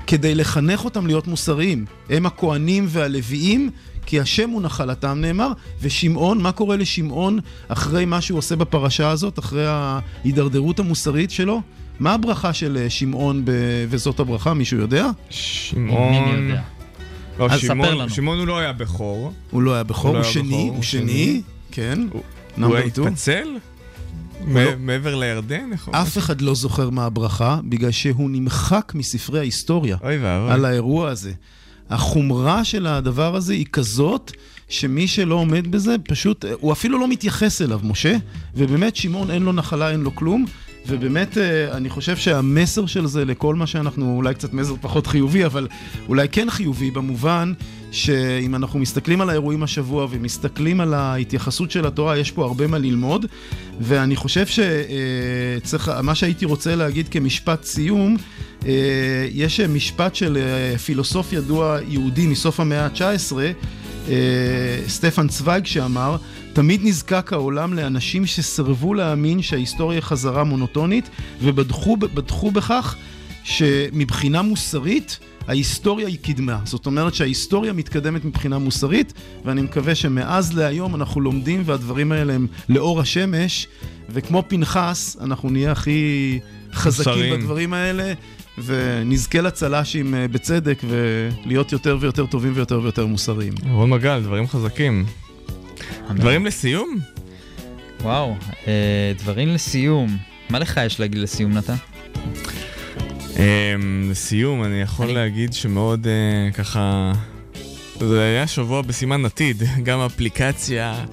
כדי לחנך אותם להיות מוסריים. הם הכוהנים והלוויים, כי השם הוא נחלתם נאמר, ושמעון, מה קורה לשמעון אחרי מה שהוא עושה בפרשה הזאת, אחרי ההידרדרות המוסרית שלו? מה הברכה של שמעון ב... וזאת הברכה, מישהו יודע? שמעון... לא, אז שמעון, ספר לנו. שמעון הוא לא היה בכור. הוא לא היה בכור, הוא, הוא שני, הוא שני, כן. הוא, הוא התפצל? לא- מעבר לירדן? אף אחד לא זוכר מה הברכה, בגלל שהוא נמחק מספרי ההיסטוריה. אוי ואבוי. על האירוע הזה. החומרה של הדבר הזה היא כזאת, שמי שלא עומד בזה, פשוט, הוא אפילו לא מתייחס אליו, משה, ובאמת שמעון אין לו נחלה, אין לו כלום, ובאמת, אה, אני חושב שהמסר של זה לכל מה שאנחנו, אולי קצת מסר פחות חיובי, אבל אולי כן חיובי במובן שאם אנחנו מסתכלים על האירועים השבוע ומסתכלים על ההתייחסות של התורה, יש פה הרבה מה ללמוד, ואני חושב שצריך, אה, מה שהייתי רוצה להגיד כמשפט סיום, אה, יש משפט של פילוסוף ידוע יהודי מסוף המאה ה-19, סטפן צוויג שאמר, תמיד נזקק העולם לאנשים שסרבו להאמין שההיסטוריה חזרה מונוטונית ובטחו בכך שמבחינה מוסרית ההיסטוריה היא קדמה. זאת אומרת שההיסטוריה מתקדמת מבחינה מוסרית ואני מקווה שמאז להיום אנחנו לומדים והדברים האלה הם לאור השמש וכמו פנחס אנחנו נהיה הכי חזקים מוסרים. בדברים האלה ונזכה לצל"שים אה, בצדק ולהיות יותר ויותר טובים ויותר ויותר מוסריים. רון מגל, דברים חזקים. דברים לסיום? וואו, אה, דברים לסיום. מה לך יש להגיד לסיום, נתן? אמ, לסיום, אני יכול להגיד שמאוד אה, ככה... זה היה שבוע בסימן עתיד, גם אפליקציה,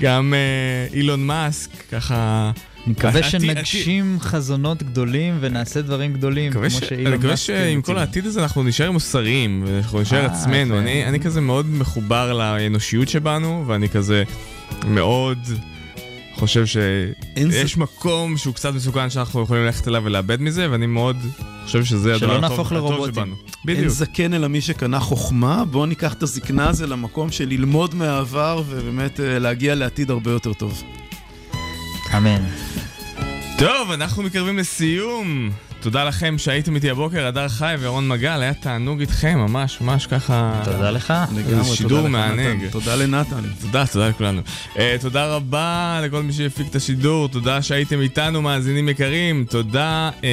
גם אה, אילון מאסק, ככה... אני מקווה שנגשים חזונות גדולים ונעשה דברים גדולים, כמו שאילון מאסק... אני מקווה שעם כל העתיד הזה אנחנו נשאר מוסריים, ואנחנו נשאר עצמנו. אני כזה מאוד מחובר לאנושיות שבנו, ואני כזה מאוד... חושב שיש מקום שהוא קצת מסוכן שאנחנו יכולים ללכת אליו ולאבד מזה, ואני מאוד חושב שזה הדבר הטוב שבנו. בדיוק. אין זקן אלא מי שקנה חוכמה, בואו ניקח את הזקנה הזו למקום של ללמוד מהעבר ובאמת אה, להגיע לעתיד הרבה יותר טוב. אמן. טוב, אנחנו מתקרבים לסיום. תודה לכם שהייתם איתי הבוקר, הדר חי ורון מגל, היה תענוג איתכם, ממש, ממש ככה... תודה לך. לגמרי, שידור תודה לך, מענג. נתן. תודה לנתן. תודה, תודה לכולנו. Uh, תודה רבה לכל מי שהפיק את השידור, תודה שהייתם איתנו, מאזינים יקרים, תודה uh,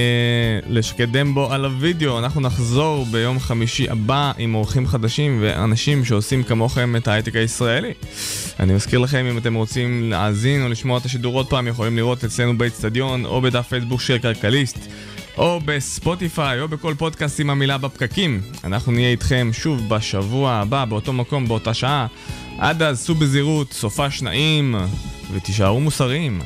לשקד דמבו על הוידאו. אנחנו נחזור ביום חמישי הבא עם אורחים חדשים ואנשים שעושים כמוכם את ההייטק הישראלי. אני מזכיר לכם, אם אתם רוצים להאזין או לשמוע את השידור עוד פעם, יכולים לראות אצלנו באצטדיון או בדף פייסבוק של כלכליסט. או בספוטיפיי, או בכל פודקאסט עם המילה בפקקים. אנחנו נהיה איתכם שוב בשבוע הבא, באותו מקום, באותה שעה. עד אז, סעו בזהירות, סופה שנעים, ותישארו מוסריים.